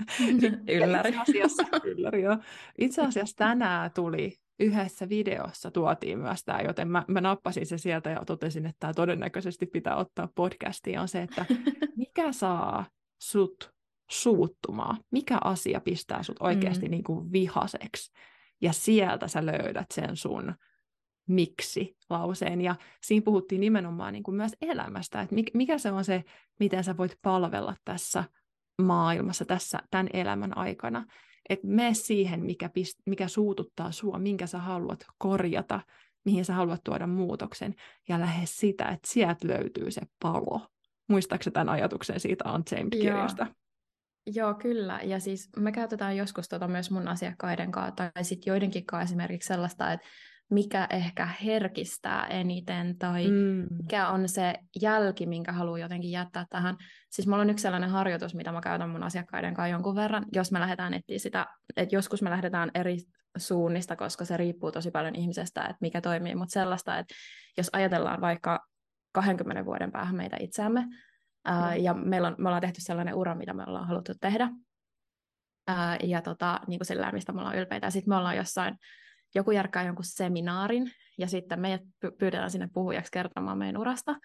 ylläri. Itse asiassa, ylläri, joo. Itse asiassa tänään tuli yhdessä videossa tuotiin myös tämä, joten mä, mä nappasin se sieltä ja totesin, että tämä todennäköisesti pitää ottaa podcastiin, on se, että mikä saa sut suuttumaan, mikä asia pistää sut oikeasti mm. niin kuin vihaseksi, ja sieltä sä löydät sen sun miksi-lauseen, ja siinä puhuttiin nimenomaan niin kuin myös elämästä, että mikä se on se, miten sä voit palvella tässä maailmassa, tässä, tämän elämän aikana, että mene siihen, mikä, pist, mikä suututtaa sua, minkä sä haluat korjata, mihin sä haluat tuoda muutoksen, ja lähde sitä, että sieltä löytyy se palo. Muistaakseni tämän ajatuksen siitä Untamed-kirjasta? Joo. Joo, kyllä. Ja siis me käytetään joskus tota myös mun asiakkaiden kanssa, tai sitten joidenkin kanssa esimerkiksi sellaista, että mikä ehkä herkistää eniten tai mm. mikä on se jälki, minkä haluaa jotenkin jättää tähän. Siis mulla on yksi sellainen harjoitus, mitä mä käytän mun asiakkaiden kanssa jonkun verran, jos me lähdetään etsiä sitä, että joskus me lähdetään eri suunnista, koska se riippuu tosi paljon ihmisestä, että mikä toimii, mutta sellaista, että jos ajatellaan vaikka 20 vuoden päähän meitä itseämme, ää, ja meillä on, me ollaan tehty sellainen ura, mitä me ollaan haluttu tehdä, ää, ja tota, niin kuin sillä, mistä me ollaan ylpeitä, sitten me ollaan jossain joku järkkää jonkun seminaarin, ja sitten meidät pyydetään sinne puhujaksi kertomaan meidän urasta,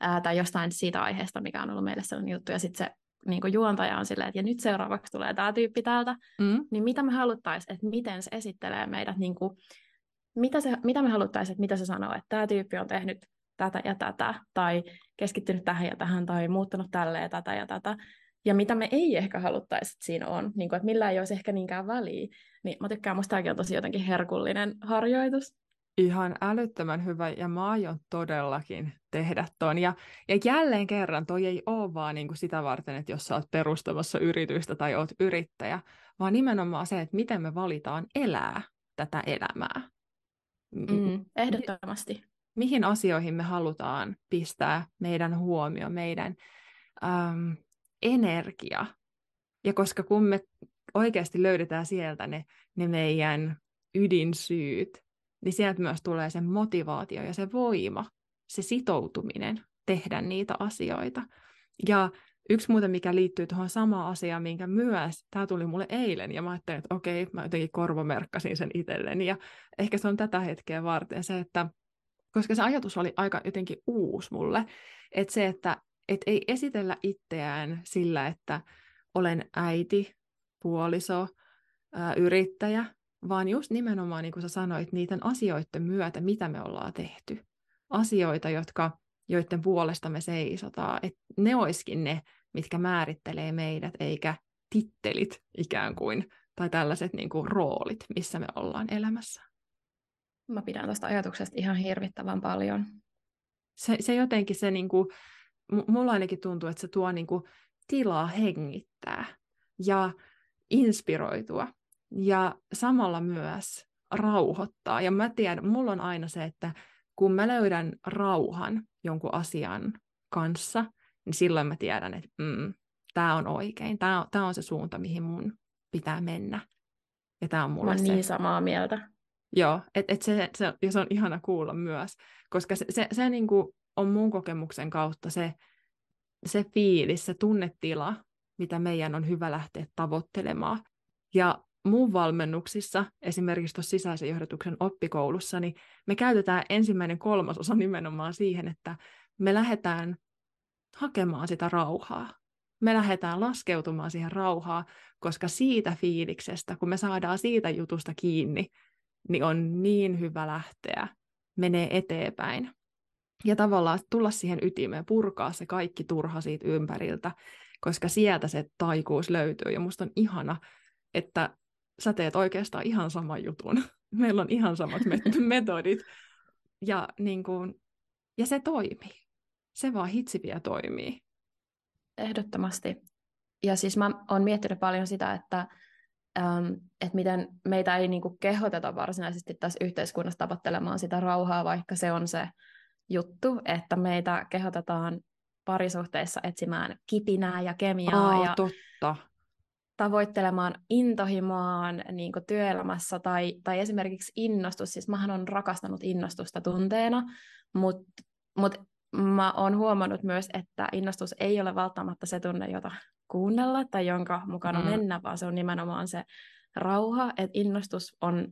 ää, tai jostain siitä aiheesta, mikä on ollut meille sellainen juttu, ja sitten se niin kuin juontaja on silleen, että ja nyt seuraavaksi tulee tämä tyyppi täältä, mm. niin mitä me haluttaisiin, että miten se esittelee meidät, niin kuin, mitä, se, mitä me haluttaisiin, että mitä se sanoo, että tämä tyyppi on tehnyt tätä ja tätä, tai keskittynyt tähän ja tähän, tai muuttanut tälleen tätä ja tätä, ja mitä me ei ehkä haluttaisi, että siinä on, niin kuin, että millä ei olisi ehkä niinkään väliä, niin mä tykkään, musta tämäkin on tosi jotenkin herkullinen harjoitus. Ihan älyttömän hyvä, ja mä aion todellakin tehdä ton. Ja, ja jälleen kerran, toi ei ole vaan niin kuin sitä varten, että jos sä oot perustamassa yritystä tai oot yrittäjä, vaan nimenomaan se, että miten me valitaan elää tätä elämää. Mm, ehdottomasti. Mi- mihin asioihin me halutaan pistää meidän huomio, meidän äm, energia. Ja koska kun me oikeasti löydetään sieltä ne, ne meidän ydinsyyt, niin sieltä myös tulee se motivaatio ja se voima, se sitoutuminen tehdä niitä asioita. Ja yksi muuten, mikä liittyy tuohon samaan asiaan, minkä myös, tämä tuli mulle eilen, ja mä ajattelin, että okei, mä jotenkin korvomerkkasin sen itselleni, ja ehkä se on tätä hetkeä varten se, että koska se ajatus oli aika jotenkin uusi mulle, että se, että et ei esitellä itseään sillä, että olen äiti, puoliso, ää, yrittäjä, vaan just nimenomaan, niin kuin sä sanoit, niiden asioiden myötä, mitä me ollaan tehty. Asioita, jotka, joiden puolesta me seisotaan, että ne olisikin ne, mitkä määrittelee meidät, eikä tittelit ikään kuin, tai tällaiset niin kuin, roolit, missä me ollaan elämässä. Mä pidän tuosta ajatuksesta ihan hirvittävän paljon. Se, se jotenkin se, niin kuin, mulla ainakin tuntuu, että se tuo niin kuin, tilaa hengittää ja inspiroitua ja samalla myös rauhoittaa. Ja mä tiedän, mulla on aina se, että kun mä löydän rauhan jonkun asian kanssa, niin silloin mä tiedän, että mm, tämä on oikein, tämä on, tää on se suunta, mihin mun pitää mennä. Ja tämä on mulle mä se. niin samaa mieltä. Joo, et, et se, se, ja se on ihana kuulla myös, koska se, se, se niin kuin on mun kokemuksen kautta se, se fiilis, se tunnetila, mitä meidän on hyvä lähteä tavoittelemaan. Ja mun valmennuksissa, esimerkiksi tuossa sisäisen johdatuksen oppikoulussa, niin me käytetään ensimmäinen kolmasosa nimenomaan siihen, että me lähdetään hakemaan sitä rauhaa. Me lähdetään laskeutumaan siihen rauhaa, koska siitä fiiliksestä, kun me saadaan siitä jutusta kiinni, niin on niin hyvä lähteä, menee eteenpäin. Ja tavallaan tulla siihen ytimeen, purkaa se kaikki turha siitä ympäriltä, koska sieltä se taikuus löytyy. Ja musta on ihana, että sä teet oikeastaan ihan saman jutun. Meillä on ihan samat metodit. Ja, niin kuin, ja se toimii. Se vaan hitsiviä toimii. Ehdottomasti. Ja siis mä oon miettinyt paljon sitä, että ähm, että miten meitä ei niin kuin kehoteta varsinaisesti tässä yhteiskunnassa tavoittelemaan sitä rauhaa, vaikka se on se juttu, että meitä kehotetaan parisuhteissa etsimään kipinää ja kemiaa Aa, ja totta. tavoittelemaan intohimoaan niin työelämässä tai, tai esimerkiksi innostus. Siis mähän on rakastanut innostusta tunteena, mutta mut mä oon huomannut myös, että innostus ei ole välttämättä se tunne, jota kuunnella tai jonka mukana mm. mennä, vaan se on nimenomaan se rauha, että innostus on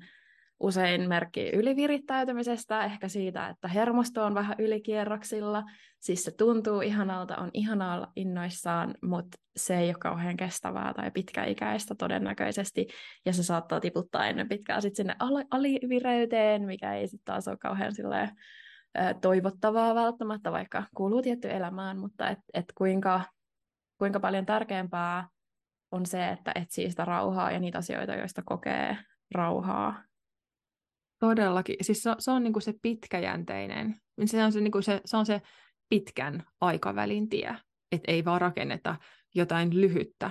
usein merkki ylivirittäytymisestä, ehkä siitä, että hermosto on vähän ylikierroksilla, siis se tuntuu ihanalta, on ihanaa olla innoissaan, mutta se ei ole kauhean kestävää tai pitkäikäistä todennäköisesti, ja se saattaa tiputtaa ennen pitkään sitten sinne alivireyteen, mikä ei sitten taas ole kauhean silleen, toivottavaa välttämättä, vaikka kuuluu tietty elämään, mutta et, et kuinka, kuinka paljon tärkeämpää on se, että etsii sitä rauhaa ja niitä asioita, joista kokee rauhaa. Todellakin. Siis se, se on niinku se pitkäjänteinen. Se on se, niinku se, se on se pitkän aikavälin tie. Että ei vaan rakenneta jotain lyhyttä,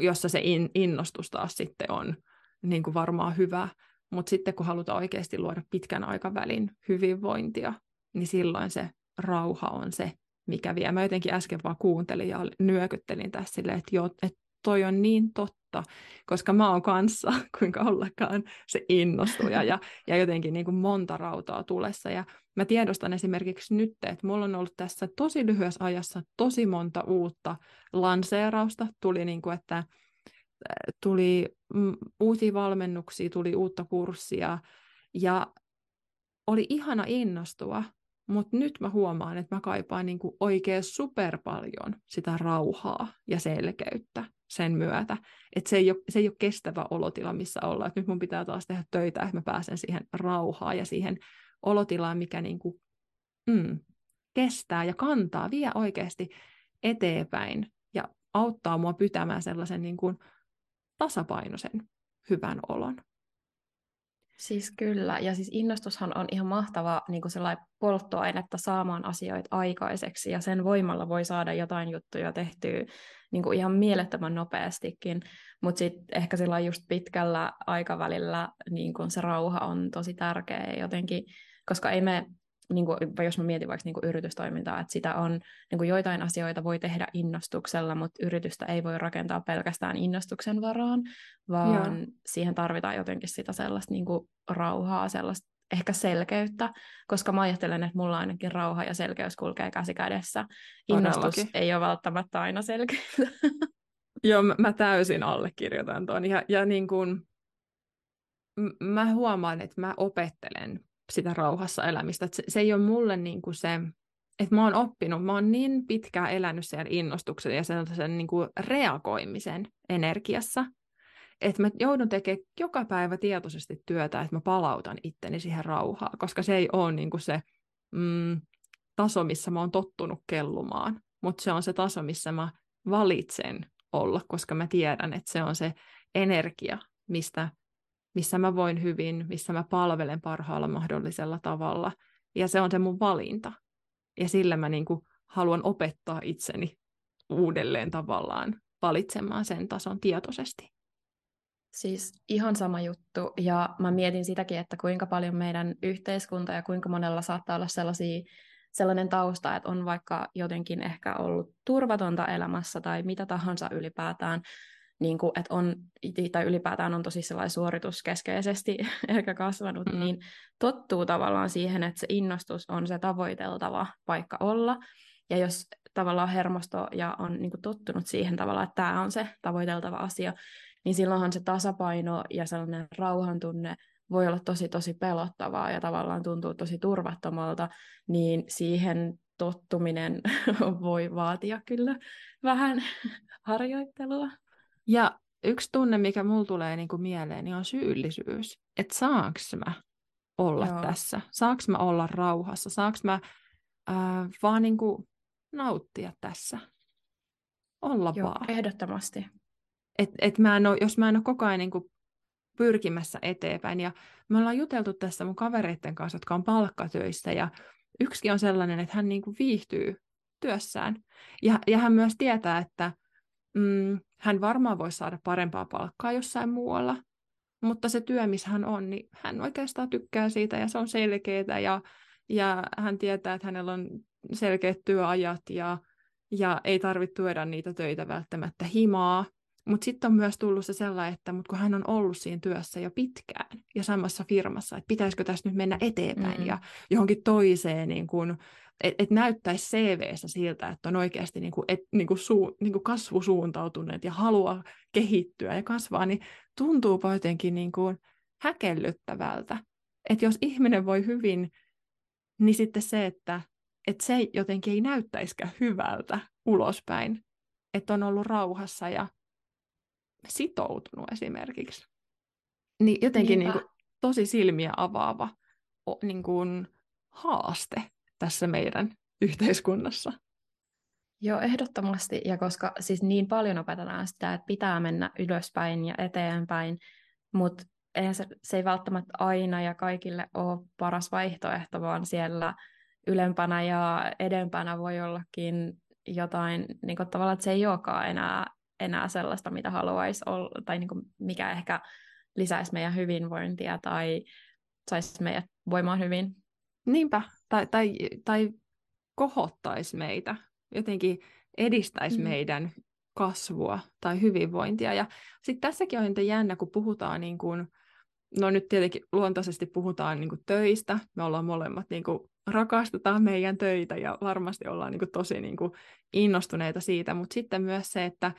jossa se in, innostus taas sitten on niin kuin varmaan hyvä. Mutta sitten kun halutaan oikeasti luoda pitkän aikavälin hyvinvointia, niin silloin se rauha on se, mikä vie. Mä jotenkin äsken vaan kuuntelin ja nyökyttelin tässä silleen, että joo, että toi on niin totta, koska mä oon kanssa, kuinka ollakaan se innostuja ja, ja jotenkin niin kuin monta rautaa tulessa. Ja mä tiedostan esimerkiksi nyt, että mulla on ollut tässä tosi lyhyessä ajassa tosi monta uutta lanseerausta. Tuli niin kuin, että tuli uusia valmennuksia, tuli uutta kurssia ja oli ihana innostua, mutta nyt mä huomaan, että mä kaipaan niin kuin oikein super paljon sitä rauhaa ja selkeyttä sen myötä. Että se ei, ole, se ei ole kestävä olotila, missä ollaan. Et nyt mun pitää taas tehdä töitä, että mä pääsen siihen rauhaan ja siihen olotilaan, mikä niin kuin, mm, kestää ja kantaa, vie oikeasti eteenpäin ja auttaa mua pitämään sellaisen niin kuin tasapainoisen hyvän olon. Siis kyllä, ja siis innostushan on ihan mahtava niin kuin polttoainetta saamaan asioita aikaiseksi, ja sen voimalla voi saada jotain juttuja tehtyä niin kuin ihan mielettömän nopeastikin, mutta sitten ehkä sillä just pitkällä aikavälillä niin kuin se rauha on tosi tärkeä. Jotenkin, koska ei me niin kuin, jos mä mietin vaikka niin kuin yritystoimintaa, että sitä on, niin kuin joitain asioita voi tehdä innostuksella, mutta yritystä ei voi rakentaa pelkästään innostuksen varaan, vaan Joo. siihen tarvitaan jotenkin sitä sellaista niin kuin rauhaa, sellaista ehkä selkeyttä, koska mä ajattelen, että mulla ainakin rauha ja selkeys kulkee käsi kädessä. Innostus Todellakin. ei ole välttämättä aina selkeyttä. Joo, mä, mä täysin allekirjoitan tuon. Ja, ja niin kuin, m- mä huomaan, että mä opettelen sitä rauhassa elämistä. se, se ei ole mulle niin kuin se, että mä oon oppinut, mä oon niin pitkään elänyt sen innostuksen ja sen niin kuin reagoimisen energiassa, että mä joudun tekemään joka päivä tietoisesti työtä, että mä palautan itteni siihen rauhaan, koska se ei ole niin kuin se mm, taso, missä mä oon tottunut kellumaan, mutta se on se taso, missä mä valitsen olla, koska mä tiedän, että se on se energia, mistä missä mä voin hyvin, missä mä palvelen parhaalla mahdollisella tavalla. Ja se on se mun valinta. Ja sillä mä niin kuin haluan opettaa itseni uudelleen tavallaan valitsemaan sen tason tietoisesti. Siis ihan sama juttu. Ja mä mietin sitäkin, että kuinka paljon meidän yhteiskunta ja kuinka monella saattaa olla sellaisia, sellainen tausta, että on vaikka jotenkin ehkä ollut turvatonta elämässä tai mitä tahansa ylipäätään, niin kuin, että on, tai ylipäätään on tosi suorituskeskeisesti ehkä kasvanut, mm. niin tottuu tavallaan siihen, että se innostus on se tavoiteltava paikka olla. Ja jos tavallaan hermosto ja on niin kuin tottunut siihen tavallaan, että tämä on se tavoiteltava asia, niin silloinhan se tasapaino ja sellainen rauhantunne voi olla tosi tosi pelottavaa ja tavallaan tuntuu tosi turvattomalta, niin siihen tottuminen voi vaatia kyllä vähän harjoittelua. Ja yksi tunne, mikä mulla tulee niin kuin mieleen, niin on syyllisyys. Että saaks mä olla Joo. tässä? Saaks mä olla rauhassa? Saaks mä äh, vaan niin kuin nauttia tässä? Olla Joo, vaan. ehdottomasti. Et, et mä en ole, jos mä en ole koko ajan niin kuin pyrkimässä eteenpäin. Ja me ollaan juteltu tässä mun kavereiden kanssa, jotka on palkkatöissä, ja yksi on sellainen, että hän niin kuin viihtyy työssään. Ja, ja hän myös tietää, että mm, hän varmaan voisi saada parempaa palkkaa jossain muualla, mutta se työ, missä hän on, niin hän oikeastaan tykkää siitä ja se on selkeää ja, ja hän tietää, että hänellä on selkeät työajat ja, ja ei tarvitse tuoda niitä töitä välttämättä himaa. Mutta sitten on myös tullut se sellainen, että mut kun hän on ollut siinä työssä jo pitkään ja samassa firmassa, että pitäisikö tässä nyt mennä eteenpäin mm. ja johonkin toiseen, niin kun, että et näyttäisi CV-ssä siltä, että on oikeasti niin kuin, et, niin kuin suu, niin kuin kasvusuuntautuneet ja haluaa kehittyä ja kasvaa, niin tuntuu jotenkin niin kuin häkellyttävältä. Että jos ihminen voi hyvin, niin sitten se, että, että se jotenkin ei näyttäisikään hyvältä ulospäin, että on ollut rauhassa ja sitoutunut esimerkiksi. Niin jotenkin niin kuin, tosi silmiä avaava niin kuin, haaste tässä meidän yhteiskunnassa. Joo, ehdottomasti. Ja koska siis niin paljon opetetaan sitä, että pitää mennä ylöspäin ja eteenpäin, mutta se, se ei välttämättä aina ja kaikille ole paras vaihtoehto, vaan siellä ylempänä ja edempänä voi ollakin jotain, niin kuin tavallaan, että se ei olekaan enää, enää sellaista, mitä haluaisi olla, tai niin kuin mikä ehkä lisäisi meidän hyvinvointia tai saisi meidät voimaan hyvin. Niinpä, tai, tai, tai kohottaisi meitä, jotenkin edistäisi mm. meidän kasvua tai hyvinvointia. Ja sitten tässäkin on jännä, kun puhutaan niin kuin, no nyt tietenkin luontaisesti puhutaan niin kuin töistä, me ollaan molemmat niin kuin, rakastetaan meidän töitä ja varmasti ollaan niin kuin, tosi niin kuin, innostuneita siitä, mutta sitten myös se, että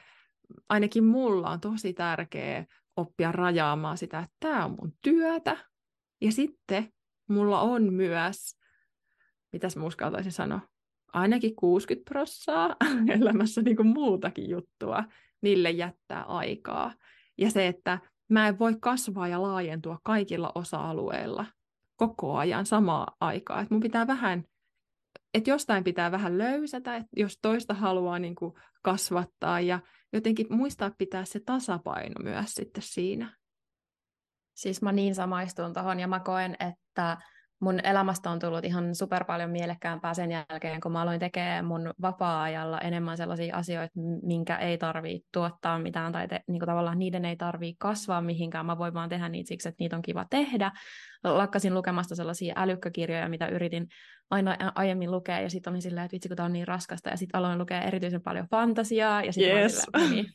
ainakin mulla on tosi tärkeää oppia rajaamaan sitä, että tämä on mun työtä, ja sitten mulla on myös, mitäs mä uskaltaisin sanoa, ainakin 60 prossaa elämässä niin kuin muutakin juttua, mille jättää aikaa. Ja se, että mä en voi kasvaa ja laajentua kaikilla osa-alueilla koko ajan samaa aikaa. Että mun pitää vähän, että jostain pitää vähän löysätä, että jos toista haluaa niin kuin kasvattaa ja jotenkin muistaa pitää se tasapaino myös sitten siinä. Siis mä niin samaistun tuohon ja mä koen, että mun elämästä on tullut ihan super paljon mielekkäämpää sen jälkeen, kun mä aloin tekemään mun vapaa-ajalla enemmän sellaisia asioita, minkä ei tarvitse tuottaa mitään, tai te, niin kuin tavallaan niiden ei tarvitse kasvaa mihinkään, mä voin vaan tehdä niitä siksi, että niitä on kiva tehdä. Lakkasin lukemasta sellaisia älykkökirjoja, mitä yritin aina aiemmin lukea, ja sitten olin silleen, että vitsi, kun tämä on niin raskasta, ja sitten aloin lukea erityisen paljon fantasiaa, ja sitten yes. silleen, niin.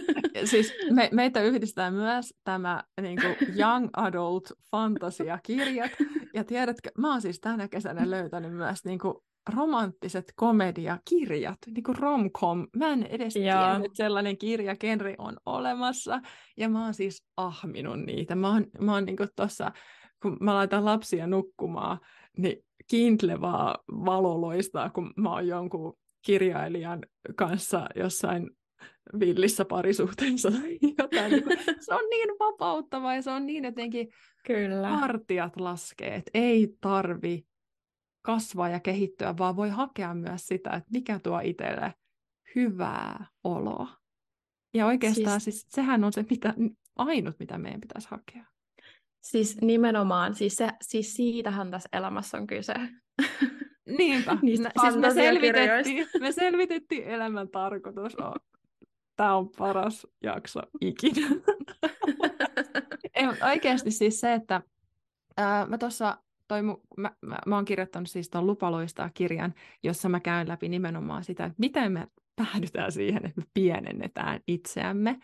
siis me, meitä yhdistää myös tämä niin kuin young adult fantasiakirjat, ja tiedätkö, mä oon siis tänä kesänä löytänyt myös niin kuin romanttiset komediakirjat, niin kuin romcom. Mä en edes tiedä, että sellainen kirjakenri on olemassa, ja mä oon siis ahminut niitä. Mä oon, mä oon niin tuossa, kun mä laitan lapsia nukkumaan, niin Kindle vaan valo loistaa, kun mä oon jonkun kirjailijan kanssa jossain villissä parisuhteessa jotain. Niin se on niin vapauttava ja se on niin jotenkin Kyllä. hartiat laskee, että ei tarvi kasvaa ja kehittyä, vaan voi hakea myös sitä, että mikä tuo itselle hyvää oloa. Ja oikeastaan siis, siis sehän on se mitä, ainut, mitä meidän pitäisi hakea. Siis nimenomaan, siis, se, siis siitähän tässä elämässä on kyse. Niinpä. Niistä siis me selvitettiin, me selvitettiin elämän tarkoitus. Tämä on paras jakso ikinä. Oikeasti siis se, että ää, mä tuossa toi mu, mä, mä, mä oon kirjoittanut siis tuon Lupaloistaa kirjan, jossa mä käyn läpi nimenomaan sitä, että miten me päädytään siihen, että me pienennetään itseämme.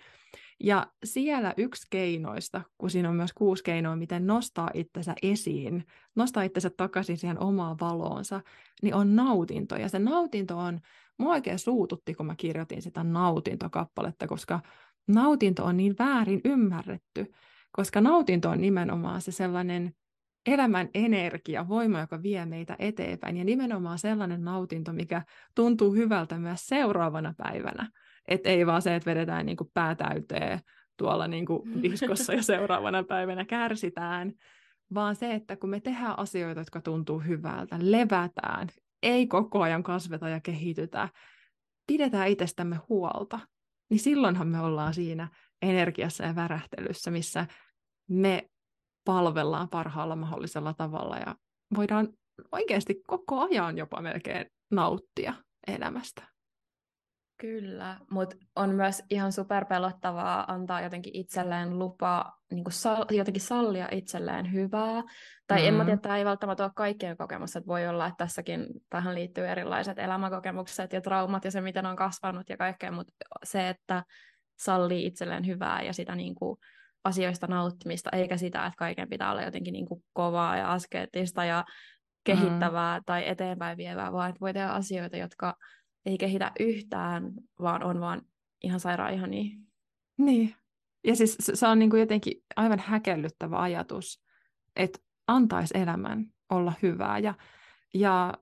Ja siellä yksi keinoista, kun siinä on myös kuusi keinoa, miten nostaa itsensä esiin, nostaa itsensä takaisin siihen omaan valoonsa, niin on nautinto. Ja se nautinto on, mua oikein suututti, kun mä kirjoitin sitä nautintokappaletta, koska nautinto on niin väärin ymmärretty, koska nautinto on nimenomaan se sellainen elämän energia, voima, joka vie meitä eteenpäin, ja nimenomaan sellainen nautinto, mikä tuntuu hyvältä myös seuraavana päivänä. Et ei vaan se, että vedetään niin kuin pää täyteen tuolla niin kuin diskossa ja seuraavana päivänä kärsitään, vaan se, että kun me tehdään asioita, jotka tuntuu hyvältä, levätään, ei koko ajan kasveta ja kehitytä, pidetään itsestämme huolta, niin silloinhan me ollaan siinä energiassa ja värähtelyssä, missä me palvellaan parhaalla mahdollisella tavalla ja voidaan oikeasti koko ajan jopa melkein nauttia elämästä. Kyllä, mutta on myös ihan superpelottavaa antaa jotenkin itselleen lupa niin sal- jotenkin sallia itselleen hyvää. Tai mm. en mä tiedä, tämä ei välttämättä ole kaikkien kokemus, että voi olla, että tässäkin tähän liittyy erilaiset elämänkokemukset ja traumat ja se, miten on kasvanut ja kaikkea, mutta se, että sallii itselleen hyvää ja sitä niin kuin asioista nauttimista, eikä sitä, että kaiken pitää olla jotenkin niin kuin kovaa ja askeettista ja kehittävää mm. tai eteenpäin vievää, vaan että voi tehdä asioita, jotka ei kehitä yhtään, vaan on vaan ihan sairaan ihan niin. Niin. Ja siis se on niin kuin jotenkin aivan häkellyttävä ajatus, että antaisi elämän olla hyvää. Ja, ja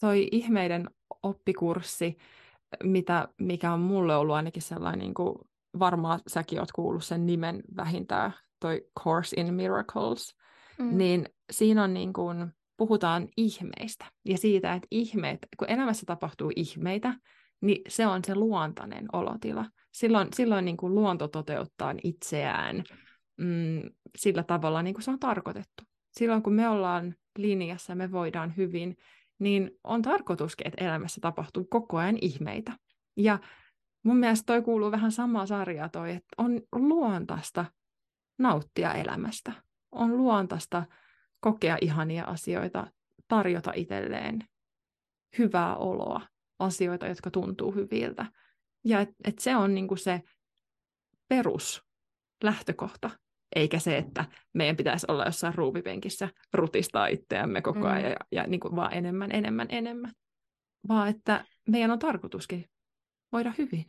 toi ihmeiden oppikurssi, mitä, mikä on mulle ollut ainakin sellainen, niin kuin, varmaan säkin oot kuullut sen nimen vähintään, toi Course in Miracles, mm. niin siinä on niin kuin, puhutaan ihmeistä ja siitä, että ihmeet, kun elämässä tapahtuu ihmeitä, niin se on se luontainen olotila. Silloin, silloin niin kuin luonto toteuttaa itseään mm, sillä tavalla, niin kuin se on tarkoitettu. Silloin kun me ollaan linjassa, me voidaan hyvin, niin on tarkoituskin, että elämässä tapahtuu koko ajan ihmeitä. Ja mun mielestä toi kuuluu vähän samaa sarjaa toi, että on luontaista nauttia elämästä. On luontaista kokea ihania asioita, tarjota itselleen hyvää oloa, asioita, jotka tuntuu hyviltä. Ja et, et se on niinku se perus lähtökohta, eikä se, että meidän pitäisi olla jossain ruuvipenkissä rutistaa itseämme koko ajan mm. ja, ja niinku vaan enemmän, enemmän, enemmän. Vaan että meidän on tarkoituskin voida hyvin.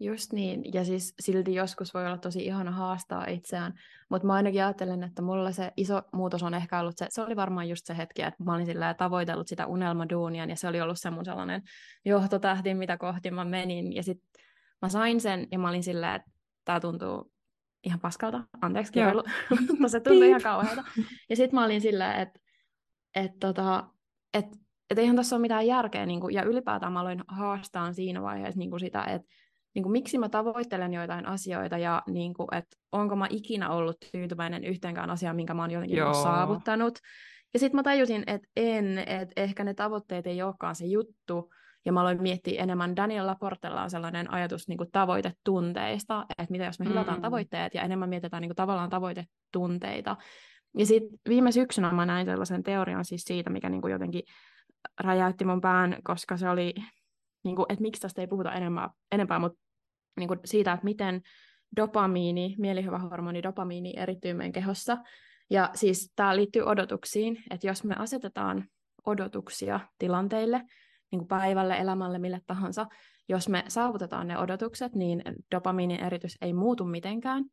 Just niin, ja siis silti joskus voi olla tosi ihana haastaa itseään, mutta mä ainakin ajattelen, että mulla se iso muutos on ehkä ollut se, se oli varmaan just se hetki, että mä olin sillä tavoitellut sitä unelmaduunia, ja se oli ollut se mun sellainen johtotähti, mitä kohti mä menin, ja sitten mä sain sen, ja mä olin silleen, että tää tuntuu ihan paskalta, anteeksi kirjoilu, mutta se tuntui ihan kauhealta. Ja sitten mä olin silleen, että et, tota, et, et eihän tässä ole mitään järkeä, niin kuin, ja ylipäätään mä aloin haastaa siinä vaiheessa niin sitä, että niin kuin, miksi mä tavoittelen joitain asioita ja niin kuin, että onko mä ikinä ollut tyytyväinen yhteenkään asiaan, minkä mä oon jotenkin niin saavuttanut. Ja sitten mä tajusin, että en, että ehkä ne tavoitteet ei olekaan se juttu, ja mä aloin miettiä enemmän, Daniel Laportella on sellainen ajatus niin kuin tavoitetunteista, että mitä jos me hylätään mm. tavoitteet ja enemmän mietitään niin kuin tavallaan tavoitetunteita. Ja sitten viime syksynä mä näin sellaisen teorian siis siitä, mikä niin kuin jotenkin räjäytti mun pään, koska se oli, niin kuin, että miksi tästä ei puhuta enemmän, enempää, mutta niin kuin siitä, että miten dopamiini, mielihyvähormoni dopamiini erittyy meidän kehossa. Ja siis tämä liittyy odotuksiin, että jos me asetetaan odotuksia tilanteille, niin kuin päivälle, elämälle, mille tahansa, jos me saavutetaan ne odotukset, niin dopamiinin eritys ei muutu mitenkään.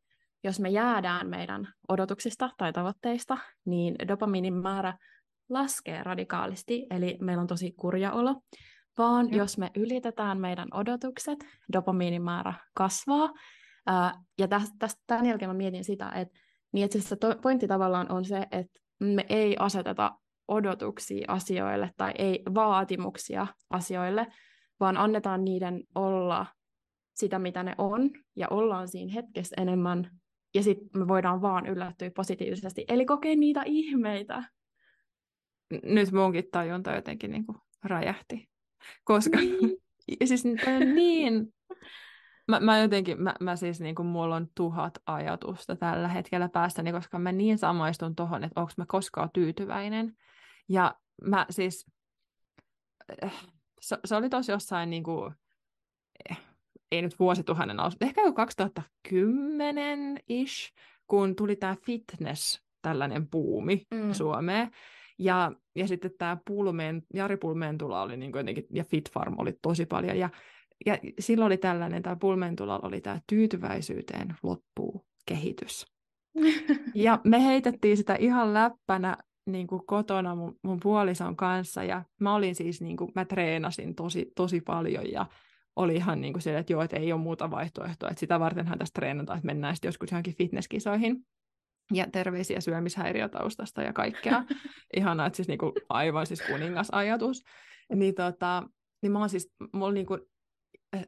Jos me jäädään meidän odotuksista tai tavoitteista, niin dopamiinin määrä laskee radikaalisti, eli meillä on tosi kurja olo vaan ja. jos me ylitetään meidän odotukset, dopamiinin määrä kasvaa. Ää, ja tästä, tästä, tämän jälkeen mä mietin sitä, että, niin että siis to, pointti tavallaan on se, että me ei aseteta odotuksia asioille tai ei vaatimuksia asioille, vaan annetaan niiden olla sitä, mitä ne on, ja ollaan siinä hetkessä enemmän, ja sitten me voidaan vaan yllättyä positiivisesti, eli kokea niitä ihmeitä. Nyt munkin tajunta jotenkin niin kuin räjähti. Koska niin. siis niin... Mä, mä jotenkin, mä, mä siis niin kuin, mulla on tuhat ajatusta tällä hetkellä päästäni, koska mä niin samaistun tohon, että onko mä koskaan tyytyväinen. Ja mä siis, äh, se, se oli tosi jossain niin kuin, eh, ei nyt vuosituhannen alussa, ehkä jo 2010-ish, kun tuli tämä fitness, tällainen puumi mm. Suomeen. Ja, ja sitten tämä Pulmeen, Jari Pulmeentula oli niin jotenkin, ja Fitfarm oli tosi paljon. Ja, ja silloin oli tällainen, tämä Pulmeentula oli tämä tyytyväisyyteen loppuu kehitys. ja me heitettiin sitä ihan läppänä niin kuin kotona mun, mun puolison kanssa, ja mä olin siis, niin kuin, mä treenasin tosi, tosi paljon, ja oli ihan niin kuin sille, että joo, että ei ole muuta vaihtoehtoa, että sitä vartenhan tästä treenataan, että mennään sitten joskus johonkin fitnesskisoihin ja terveisiä syömishäiriötaustasta ja kaikkea. Ihanaa, että siis niinku aivan siis kuningasajatus. Niin, tota, niin mä oon siis, mulla niinku,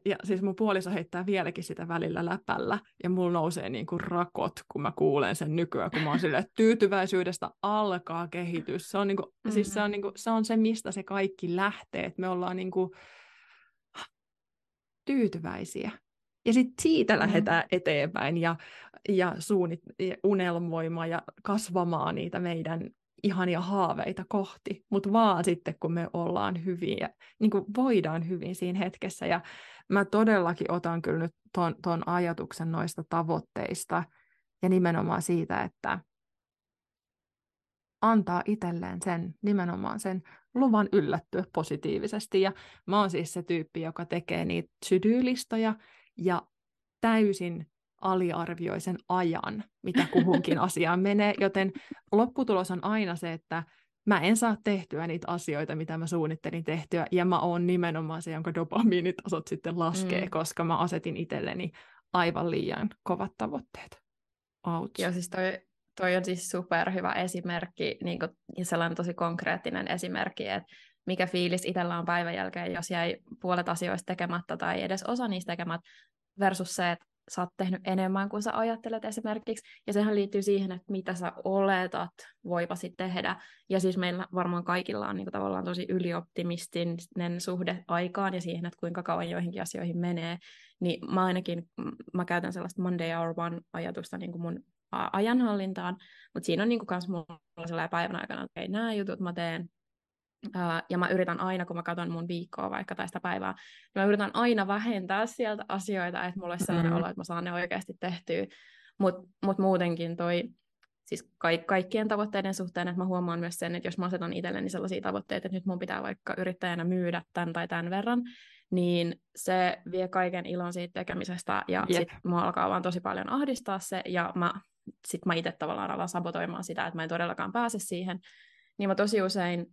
ja siis mun puoliso heittää vieläkin sitä välillä läpällä, ja mulla nousee niinku rakot, kun mä kuulen sen nykyään, kun mä oon silleen, että tyytyväisyydestä alkaa kehitys. Se on, niinku, mm-hmm. siis se, on, niinku, se on se, mistä se kaikki lähtee, että me ollaan niinku, tyytyväisiä. Ja sitten siitä mm. lähdetään eteenpäin ja, ja, suunnit, ja unelmoimaan ja kasvamaan niitä meidän ihania haaveita kohti, mutta vaan sitten, kun me ollaan hyviä, niin kuin voidaan hyvin siinä hetkessä. Ja mä todellakin otan kyllä nyt ton, ton ajatuksen noista tavoitteista ja nimenomaan siitä, että antaa itselleen sen, nimenomaan sen luvan yllättyä positiivisesti. Ja mä oon siis se tyyppi, joka tekee niitä sydyylistoja ja täysin aliarvioi sen ajan, mitä kuhunkin asiaan menee, joten lopputulos on aina se, että mä en saa tehtyä niitä asioita, mitä mä suunnittelin tehtyä, ja mä oon nimenomaan se, jonka dopamiinitasot sitten laskee, mm. koska mä asetin itselleni aivan liian kovat tavoitteet. Ouch. Joo, siis toi, toi on siis superhyvä esimerkki, niin ja sellainen tosi konkreettinen esimerkki, että mikä fiilis itsellä on päivän jälkeen, jos jäi puolet asioista tekemättä tai edes osa niistä tekemättä, versus se, että sä oot tehnyt enemmän kuin sä ajattelet esimerkiksi, ja sehän liittyy siihen, että mitä sä oletat voivasi tehdä, ja siis meillä varmaan kaikilla on niin tavallaan tosi ylioptimistinen suhde aikaan ja siihen, että kuinka kauan joihinkin asioihin menee, niin mä ainakin, mä käytän sellaista Monday Hour One-ajatusta niin kuin mun ajanhallintaan, mutta siinä on niin kuin mulla sellainen päivän aikana, että okay, nämä jutut mä teen, Uh, ja mä yritän aina, kun mä katson mun viikkoa vaikka tai sitä päivää, niin mä yritän aina vähentää sieltä asioita, että mulla olisi sellainen mm-hmm. olo, että mä saan ne oikeasti tehtyä. Mutta mut muutenkin toi, siis ka- kaikkien tavoitteiden suhteen, että mä huomaan myös sen, että jos mä asetan itselleni sellaisia tavoitteita, että nyt mun pitää vaikka yrittäjänä myydä tämän tai tämän verran, niin se vie kaiken ilon siitä tekemisestä, ja yep. sit mua alkaa vaan tosi paljon ahdistaa se, ja mä, sit mä itse tavallaan alan sabotoimaan sitä, että mä en todellakaan pääse siihen, niin mä tosi usein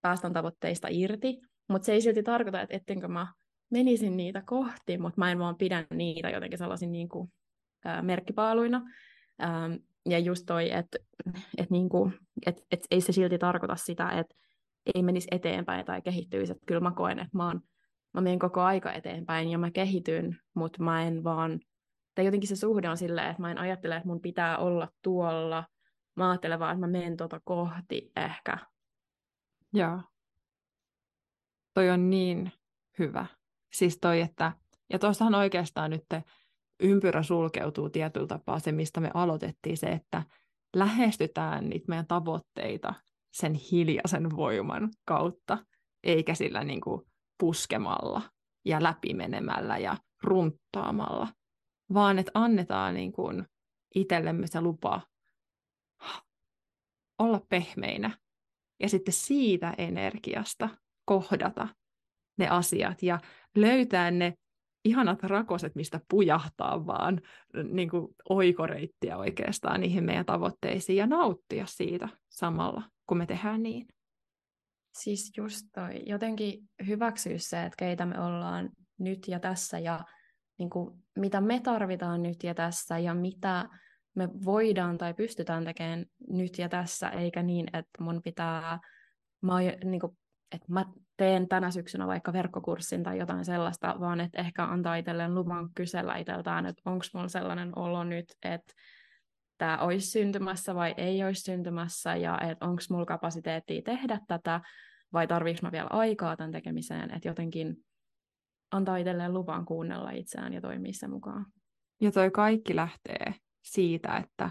päästän tavoitteista irti, mutta se ei silti tarkoita, että ettenkö mä menisin niitä kohti, mutta mä en vaan pidä niitä jotenkin sellaisin niin kuin, ää, merkkipaaluina. Ähm, ja just toi, että et, niin kuin, et, et ei se silti tarkoita sitä, että ei menisi eteenpäin tai kehittyisi. Että kyllä mä koen, että mä, oon, mä menen koko aika eteenpäin ja mä kehityn, mutta mä en vaan, tai jotenkin se suhde on silleen, että mä en ajattele, että mun pitää olla tuolla. Mä ajattelen vaan, että mä menen tuota kohti ehkä Joo. Toi on niin hyvä. Siis toi, että, ja tuossahan oikeastaan nyt ympyrä sulkeutuu tietyllä tapaa se, mistä me aloitettiin, se, että lähestytään niitä meidän tavoitteita sen hiljaisen voiman kautta, eikä sillä niin kuin puskemalla ja läpimenemällä ja runttaamalla, vaan että annetaan niin kuin itsellemme se lupa olla pehmeinä ja sitten siitä energiasta kohdata ne asiat ja löytää ne ihanat rakoset, mistä pujahtaa vaan niin kuin oikoreittiä oikeastaan niihin meidän tavoitteisiin ja nauttia siitä samalla, kun me tehdään niin. Siis just toi, jotenkin hyväksyä se, että keitä me ollaan nyt ja tässä ja niin kuin, mitä me tarvitaan nyt ja tässä ja mitä me voidaan tai pystytään tekemään nyt ja tässä, eikä niin, että mun pitää, mä, niin kuin, että mä teen tänä syksynä vaikka verkkokurssin tai jotain sellaista, vaan että ehkä antaa itselleen luvan kysellä itseltään, että onko mulla sellainen olo nyt, että tämä olisi syntymässä vai ei olisi syntymässä, ja että onko mulla kapasiteettia tehdä tätä, vai tarviiko mä vielä aikaa tämän tekemiseen, että jotenkin antaa itselleen luvan kuunnella itseään ja toimia sen mukaan. Ja toi kaikki lähtee siitä, että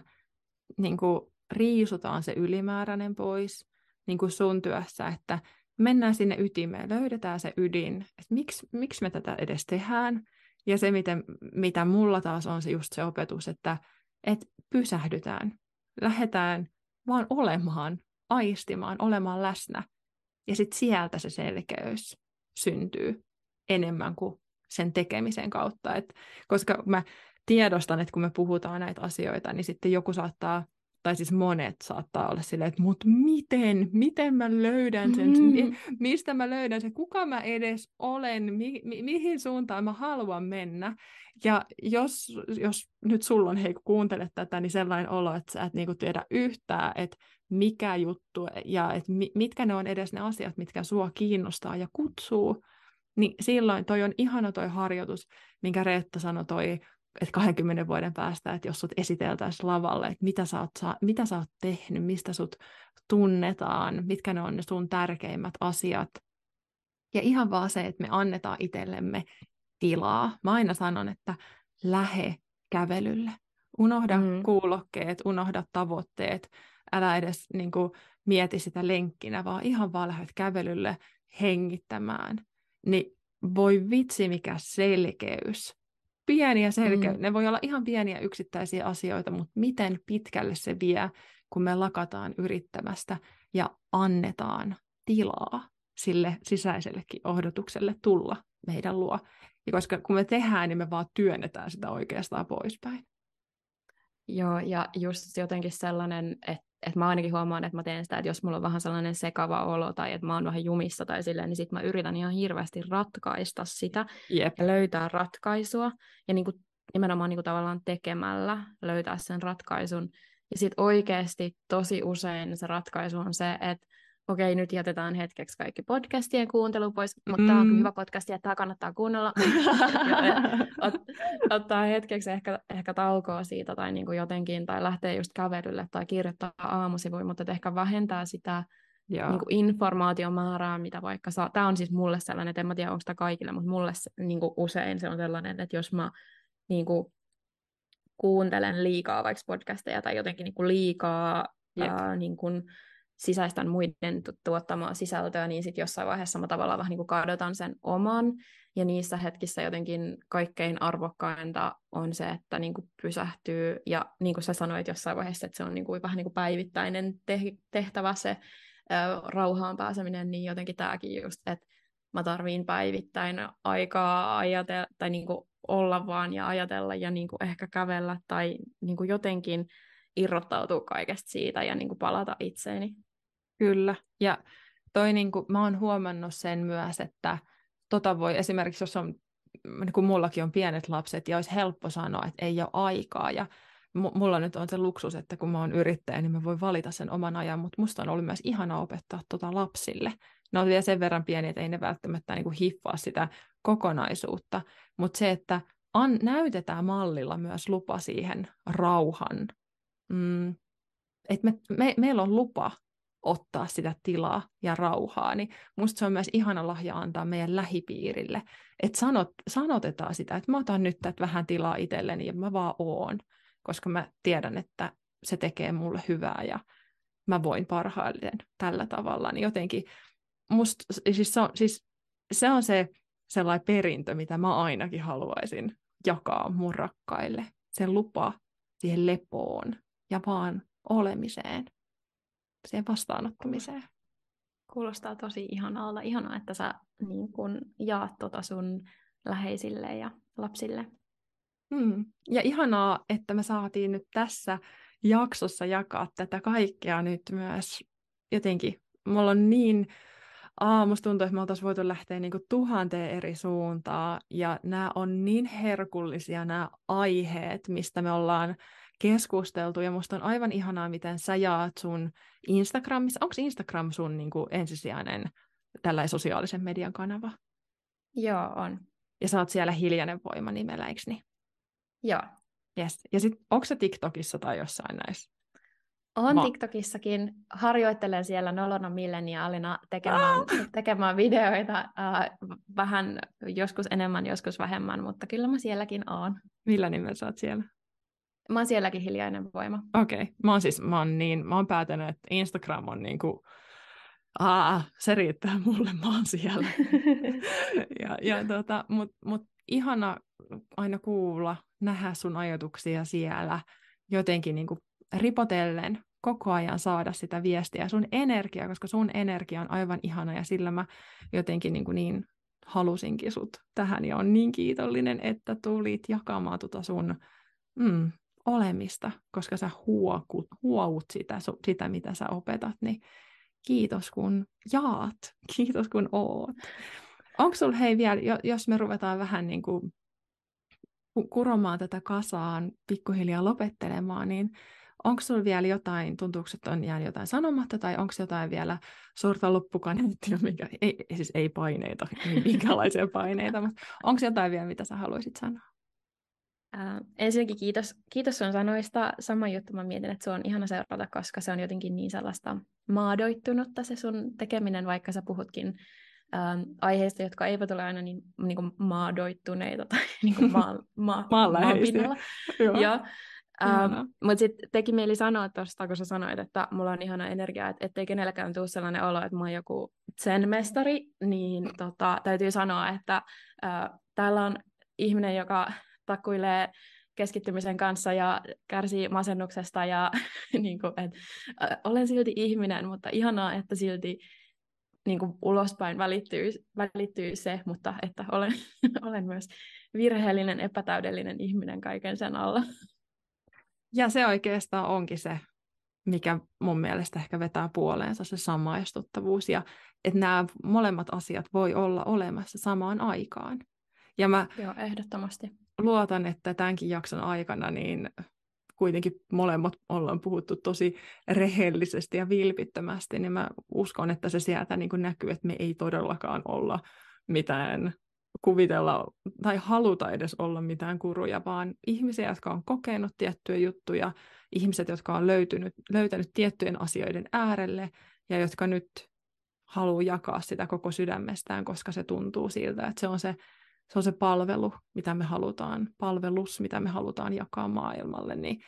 niin kuin riisutaan se ylimääräinen pois niin kuin sun työssä, että mennään sinne ytimeen, löydetään se ydin, että miksi, miksi me tätä edes tehdään. Ja se, miten, mitä mulla taas on se just se opetus, että, että pysähdytään, lähdetään vaan olemaan, aistimaan, olemaan läsnä. Ja sitten sieltä se selkeys syntyy enemmän kuin sen tekemisen kautta. Et, koska mä tiedostan, että kun me puhutaan näitä asioita, niin sitten joku saattaa, tai siis monet saattaa olla silleen, että mut miten, miten mä löydän sen, mm. mistä mä löydän sen, kuka mä edes olen, mi, mi, mihin suuntaan mä haluan mennä. Ja jos, jos nyt sulla on, hei kun kuuntelet tätä, niin sellainen olo, että sä et niinku tiedä yhtään, että mikä juttu ja että mitkä ne on edes ne asiat, mitkä sua kiinnostaa ja kutsuu, niin silloin toi on ihana toi harjoitus, minkä Reetta sanoi toi että 20 vuoden päästä, että jos sut esiteltäisiin lavalle, että mitä sä, oot, mitä sä oot tehnyt, mistä sut tunnetaan, mitkä ne on ne sun tärkeimmät asiat. Ja ihan vaan se, että me annetaan itsellemme tilaa. Mä aina sanon, että lähe kävelylle. Unohda mm. kuulokkeet, unohda tavoitteet, älä edes niin kuin, mieti sitä lenkkinä, vaan ihan vaan lähdet kävelylle hengittämään. Niin voi vitsi mikä selkeys. Pieniä selkeys. Mm. Ne voi olla ihan pieniä yksittäisiä asioita, mutta miten pitkälle se vie, kun me lakataan yrittämästä ja annetaan tilaa sille sisäisellekin odotukselle tulla meidän luo. Ja koska kun me tehdään, niin me vaan työnnetään sitä oikeastaan poispäin. Joo, ja just jotenkin sellainen, että että mä ainakin huomaan, että mä teen sitä, että jos mulla on vähän sellainen sekava olo tai että mä oon vähän jumissa tai silleen, niin sit mä yritän ihan hirveästi ratkaista sitä yep. ja löytää ratkaisua ja niin kuin, nimenomaan niin kuin tavallaan tekemällä löytää sen ratkaisun. Ja sitten oikeasti tosi usein se ratkaisu on se, että okei, nyt jätetään hetkeksi kaikki podcastien kuuntelu pois, mutta mm. tämä on hyvä podcast ja tämä kannattaa kuunnella. Ot, ottaa hetkeksi ehkä, ehkä taukoa siitä tai niin kuin jotenkin, tai lähtee just kävelylle tai kirjoittaa aamusivuja, mutta ehkä vähentää sitä niin kuin informaatiomäärää, mitä vaikka saa. Tämä on siis mulle sellainen, että en mä tiedä, onko tämä kaikille, mutta mulle niin kuin usein se on sellainen, että jos mä niin kuin, kuuntelen liikaa vaikka podcasteja tai jotenkin niin kuin liikaa ää, niin kuin, sisäistän muiden tuottamaa sisältöä, niin sitten jossain vaiheessa mä tavallaan vähän niin kadotan sen oman, ja niissä hetkissä jotenkin kaikkein arvokkainta on se, että niin kuin pysähtyy, ja niin kuin sä sanoit jossain vaiheessa, että se on niin kuin vähän niin kuin päivittäinen tehtävä se rauhaan pääseminen, niin jotenkin tämäkin just, että mä tarviin päivittäin aikaa ajatella, tai niin kuin olla vaan ja ajatella ja niin kuin ehkä kävellä tai niin kuin jotenkin irrottautua kaikesta siitä ja niin kuin palata itseeni. Kyllä, ja toi niin kuin, mä oon huomannut sen myös, että tota voi esimerkiksi, jos on, niin kuin mullakin on pienet lapset, ja olisi helppo sanoa, että ei ole aikaa, ja mulla nyt on se luksus, että kun mä oon yrittäjä, niin mä voin valita sen oman ajan, mutta musta on ollut myös ihana opettaa tota lapsille. Ne on vielä sen verran pieniä, että ei ne välttämättä niin kuin hiffaa sitä kokonaisuutta, mutta se, että an, näytetään mallilla myös lupa siihen rauhan. Mm, että me, me, meillä on lupa ottaa sitä tilaa ja rauhaa, niin musta se on myös ihana lahja antaa meidän lähipiirille, että sanot, sanotetaan sitä, että mä otan nyt tätä vähän tilaa itselleni ja mä vaan oon, koska mä tiedän, että se tekee mulle hyvää ja mä voin parhaiten tällä tavalla, niin jotenkin musta, siis se on, siis se, on se sellainen perintö, mitä mä ainakin haluaisin jakaa mun rakkaille, se lupa siihen lepoon ja vaan olemiseen siihen vastaanottamiseen. Kuulostaa tosi ihanalta. Ihanaa, että sä niin kun jaat tota sun läheisille ja lapsille. Mm. Ja ihanaa, että me saatiin nyt tässä jaksossa jakaa tätä kaikkea nyt myös jotenkin. Mulla on niin, aamusta tuntuu, että me oltaisiin voitu lähteä niin tuhanteen eri suuntaan, ja nämä on niin herkullisia nämä aiheet, mistä me ollaan keskusteltu, ja musta on aivan ihanaa, miten sä jaat sun Instagramissa. Onko Instagram sun niin kuin, ensisijainen tällainen sosiaalisen median kanava? Joo, on. Ja sä oot siellä Hiljainen voima nimellä, eikö niin? Joo. Yes. Ja sit, onko se TikTokissa tai jossain näissä? On Ma- TikTokissakin. Harjoittelen siellä nolona milleniaalina tekemään, ah! tekemään videoita. Äh, vähän joskus enemmän, joskus vähemmän, mutta kyllä mä sielläkin oon. Millä nimellä sä oot siellä? Mä oon sielläkin hiljainen voima. Okei. Okay. Mä oon siis, mä oon niin, mä oon päätänyt, että Instagram on niinku, aa, se riittää mulle, mä oon siellä. ja, ja tota, mut, mut ihana aina kuulla, nähdä sun ajatuksia siellä, jotenkin niinku ripotellen koko ajan saada sitä viestiä, sun energia, koska sun energia on aivan ihana ja sillä mä jotenkin niin, niin halusinkin sut tähän ja on niin kiitollinen, että tulit jakamaan tuota sun mm, olemista, koska sä huokut, huout sitä, sitä, mitä sä opetat, niin kiitos kun jaat, kiitos kun oot. Onko sulla hei vielä, jos me ruvetaan vähän niin kuin kuromaan tätä kasaan, pikkuhiljaa lopettelemaan, niin onko sulla vielä jotain, tuntuuko, että on jäänyt jotain sanomatta, tai onko jotain vielä suurta loppukaneettia, mikä, ei, siis ei paineita, ei minkälaisia paineita, mutta onko jotain vielä, mitä sä haluaisit sanoa? Äh, ensinnäkin kiitos, kiitos sun sanoista. Sama juttu mä mietin, että se on ihana seurata, koska se on jotenkin niin sellaista maadoittunutta se sun tekeminen, vaikka sä puhutkin ähm, aiheista, jotka eivät ole aina niin, niin kuin maadoittuneita tai niin kuin maa, maa, maanpinnalla. ja, ähm, Mutta sitten teki mieli sanoa tuosta, kun sä sanoit, että mulla on ihana energia, että ettei kenelläkään tule sellainen olo, että mä oon joku zen-mestari, niin tota, täytyy sanoa, että äh, täällä on ihminen, joka takkuilee keskittymisen kanssa ja kärsii masennuksesta ja niin kuin, et, olen silti ihminen, mutta ihanaa, että silti niin kuin ulospäin välittyy, välittyy se, mutta että olen, olen myös virheellinen, epätäydellinen ihminen kaiken sen alla. Ja se oikeastaan onkin se, mikä mun mielestä ehkä vetää puoleensa se samaistuttavuus ja että nämä molemmat asiat voi olla olemassa samaan aikaan. Ja mä Joo, ehdottomasti. Luotan, että tämänkin jakson aikana niin kuitenkin molemmat ollaan puhuttu tosi rehellisesti ja vilpittömästi, niin mä uskon, että se sieltä niin kuin näkyy, että me ei todellakaan olla mitään kuvitella tai haluta edes olla mitään kuruja, vaan ihmisiä, jotka on kokenut tiettyjä juttuja, ihmiset, jotka on löytynyt, löytänyt tiettyjen asioiden äärelle ja jotka nyt haluaa jakaa sitä koko sydämestään, koska se tuntuu siltä, että se on se, se on se palvelu, mitä me halutaan, palvelus, mitä me halutaan jakaa maailmalle, niin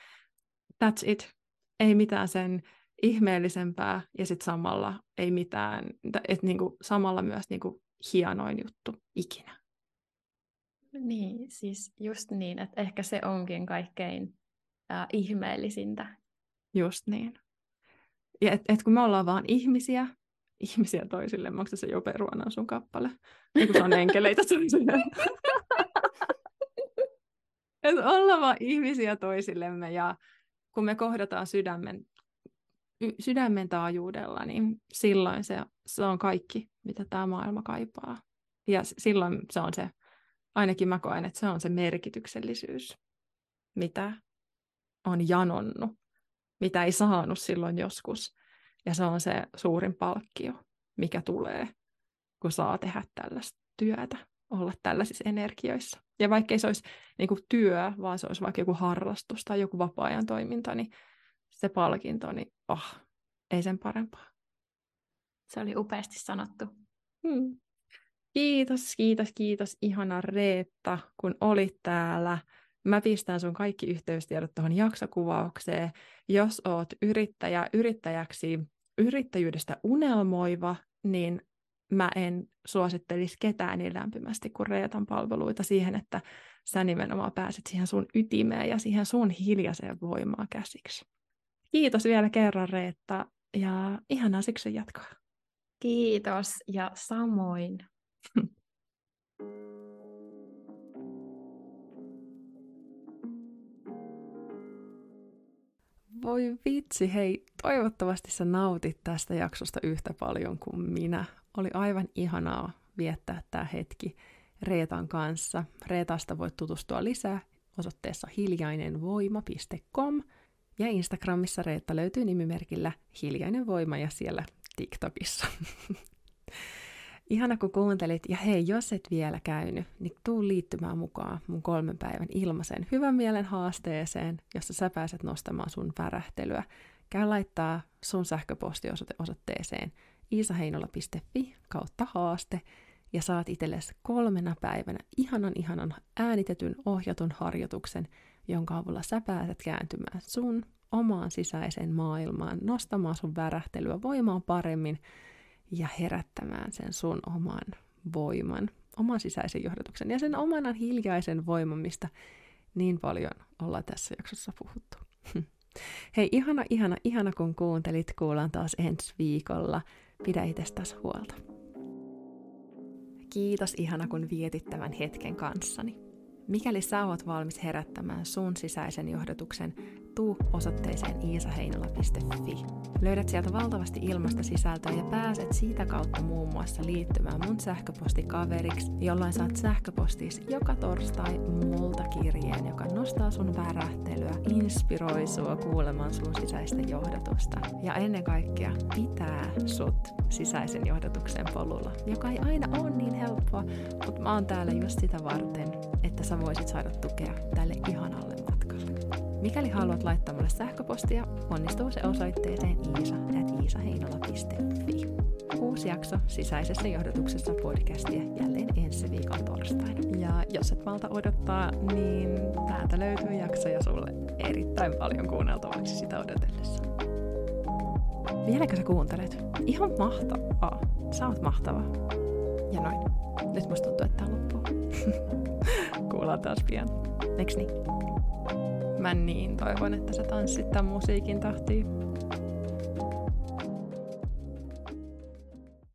that's it. Ei mitään sen ihmeellisempää ja sitten samalla ei mitään, että niinku, samalla myös niinku hienoin juttu ikinä. Niin, siis just niin, että ehkä se onkin kaikkein äh, ihmeellisintä. Just niin. Ja et, et kun me ollaan vaan ihmisiä, ihmisiä toisille, onko se jo peruana sun kappale? Kun se on enkeleitä toisille. että ollaan vaan ihmisiä toisillemme ja kun me kohdataan sydämen, y, sydämen taajuudella, niin silloin se, se on kaikki, mitä tämä maailma kaipaa. Ja silloin se on se ainakin mä koen, että se on se merkityksellisyys, mitä on janonnut, mitä ei saanut silloin joskus. Ja se on se suurin palkkio, mikä tulee, kun saa tehdä tällaista työtä, olla tällaisissa energioissa. Ja vaikka se olisi niin kuin työ, vaan se olisi vaikka joku harrastus tai joku vapaa-ajan toiminta, niin se palkinto, niin oh, ei sen parempaa. Se oli upeasti sanottu. Hmm. Kiitos, kiitos, kiitos ihana Reetta, kun olit täällä. Mä pistän sun kaikki yhteystiedot tuohon jaksokuvaukseen. Jos oot yrittäjä, yrittäjäksi, yrittäjyydestä unelmoiva, niin mä en suosittelisi ketään niin lämpimästi kuin Reetan palveluita siihen, että sä nimenomaan pääset siihen sun ytimeen ja siihen sun hiljaiseen voimaan käsiksi. Kiitos vielä kerran Reetta ja ihanaa siksi jatkoa. Kiitos ja samoin. Voi vitsi, hei, toivottavasti sä nautit tästä jaksosta yhtä paljon kuin minä. Oli aivan ihanaa viettää tämä hetki Reetan kanssa. Reetasta voit tutustua lisää osoitteessa hiljainenvoima.com ja Instagramissa Reetta löytyy nimimerkillä Hiljainen Voima ja siellä TikTokissa. Ihana kun kuuntelit, ja hei, jos et vielä käynyt, niin tuu liittymään mukaan mun kolmen päivän ilmaisen hyvän mielen haasteeseen, jossa sä pääset nostamaan sun värähtelyä. Käy laittaa sun sähköpostiosoite osoitteeseen iisaheinola.fi kautta haaste, ja saat itsellesi kolmena päivänä ihanan ihanan äänitetyn ohjatun harjoituksen, jonka avulla sä pääset kääntymään sun omaan sisäiseen maailmaan, nostamaan sun värähtelyä voimaan paremmin, ja herättämään sen sun oman voiman, oman sisäisen johdatuksen ja sen oman hiljaisen voiman, mistä niin paljon ollaan tässä jaksossa puhuttu. Hei, ihana, ihana, ihana kun kuuntelit. Kuullaan taas ensi viikolla. Pidä itsestäsi huolta. Kiitos ihana kun vietit tämän hetken kanssani. Mikäli sä oot valmis herättämään sun sisäisen johdatuksen, tuu osoitteeseen iisaheinola.fi. Löydät sieltä valtavasti ilmasta sisältöä ja pääset siitä kautta muun muassa liittymään mun sähköpostikaveriksi, jolloin saat sähköpostis joka torstai multa kirjeen, joka nostaa sun värähtelyä, inspiroi sua kuulemaan sun sisäistä johdatusta ja ennen kaikkea pitää sut sisäisen johdatuksen polulla, joka ei aina ole niin helppoa, mutta mä oon täällä just sitä varten, että sä voisit saada tukea tälle ihanalle. Mikäli haluat laittaa mulle sähköpostia, onnistuu se osoitteeseen iisa.iisaheinola.fi. Uusi jakso sisäisessä johdotuksessa podcastia jälleen ensi viikon torstaina. Ja jos et malta odottaa, niin täältä löytyy jaksoja sulle erittäin paljon kuunneltavaksi sitä odotellessa. Vieläkö sä kuuntelet? Ihan mahtavaa. Sä oot mahtava. Ja noin. Nyt musta tuntuu, että tää loppuu. Kuullaan taas pian. Eiks niin? mä niin toivon, että sä tanssit tämän musiikin tahtiin.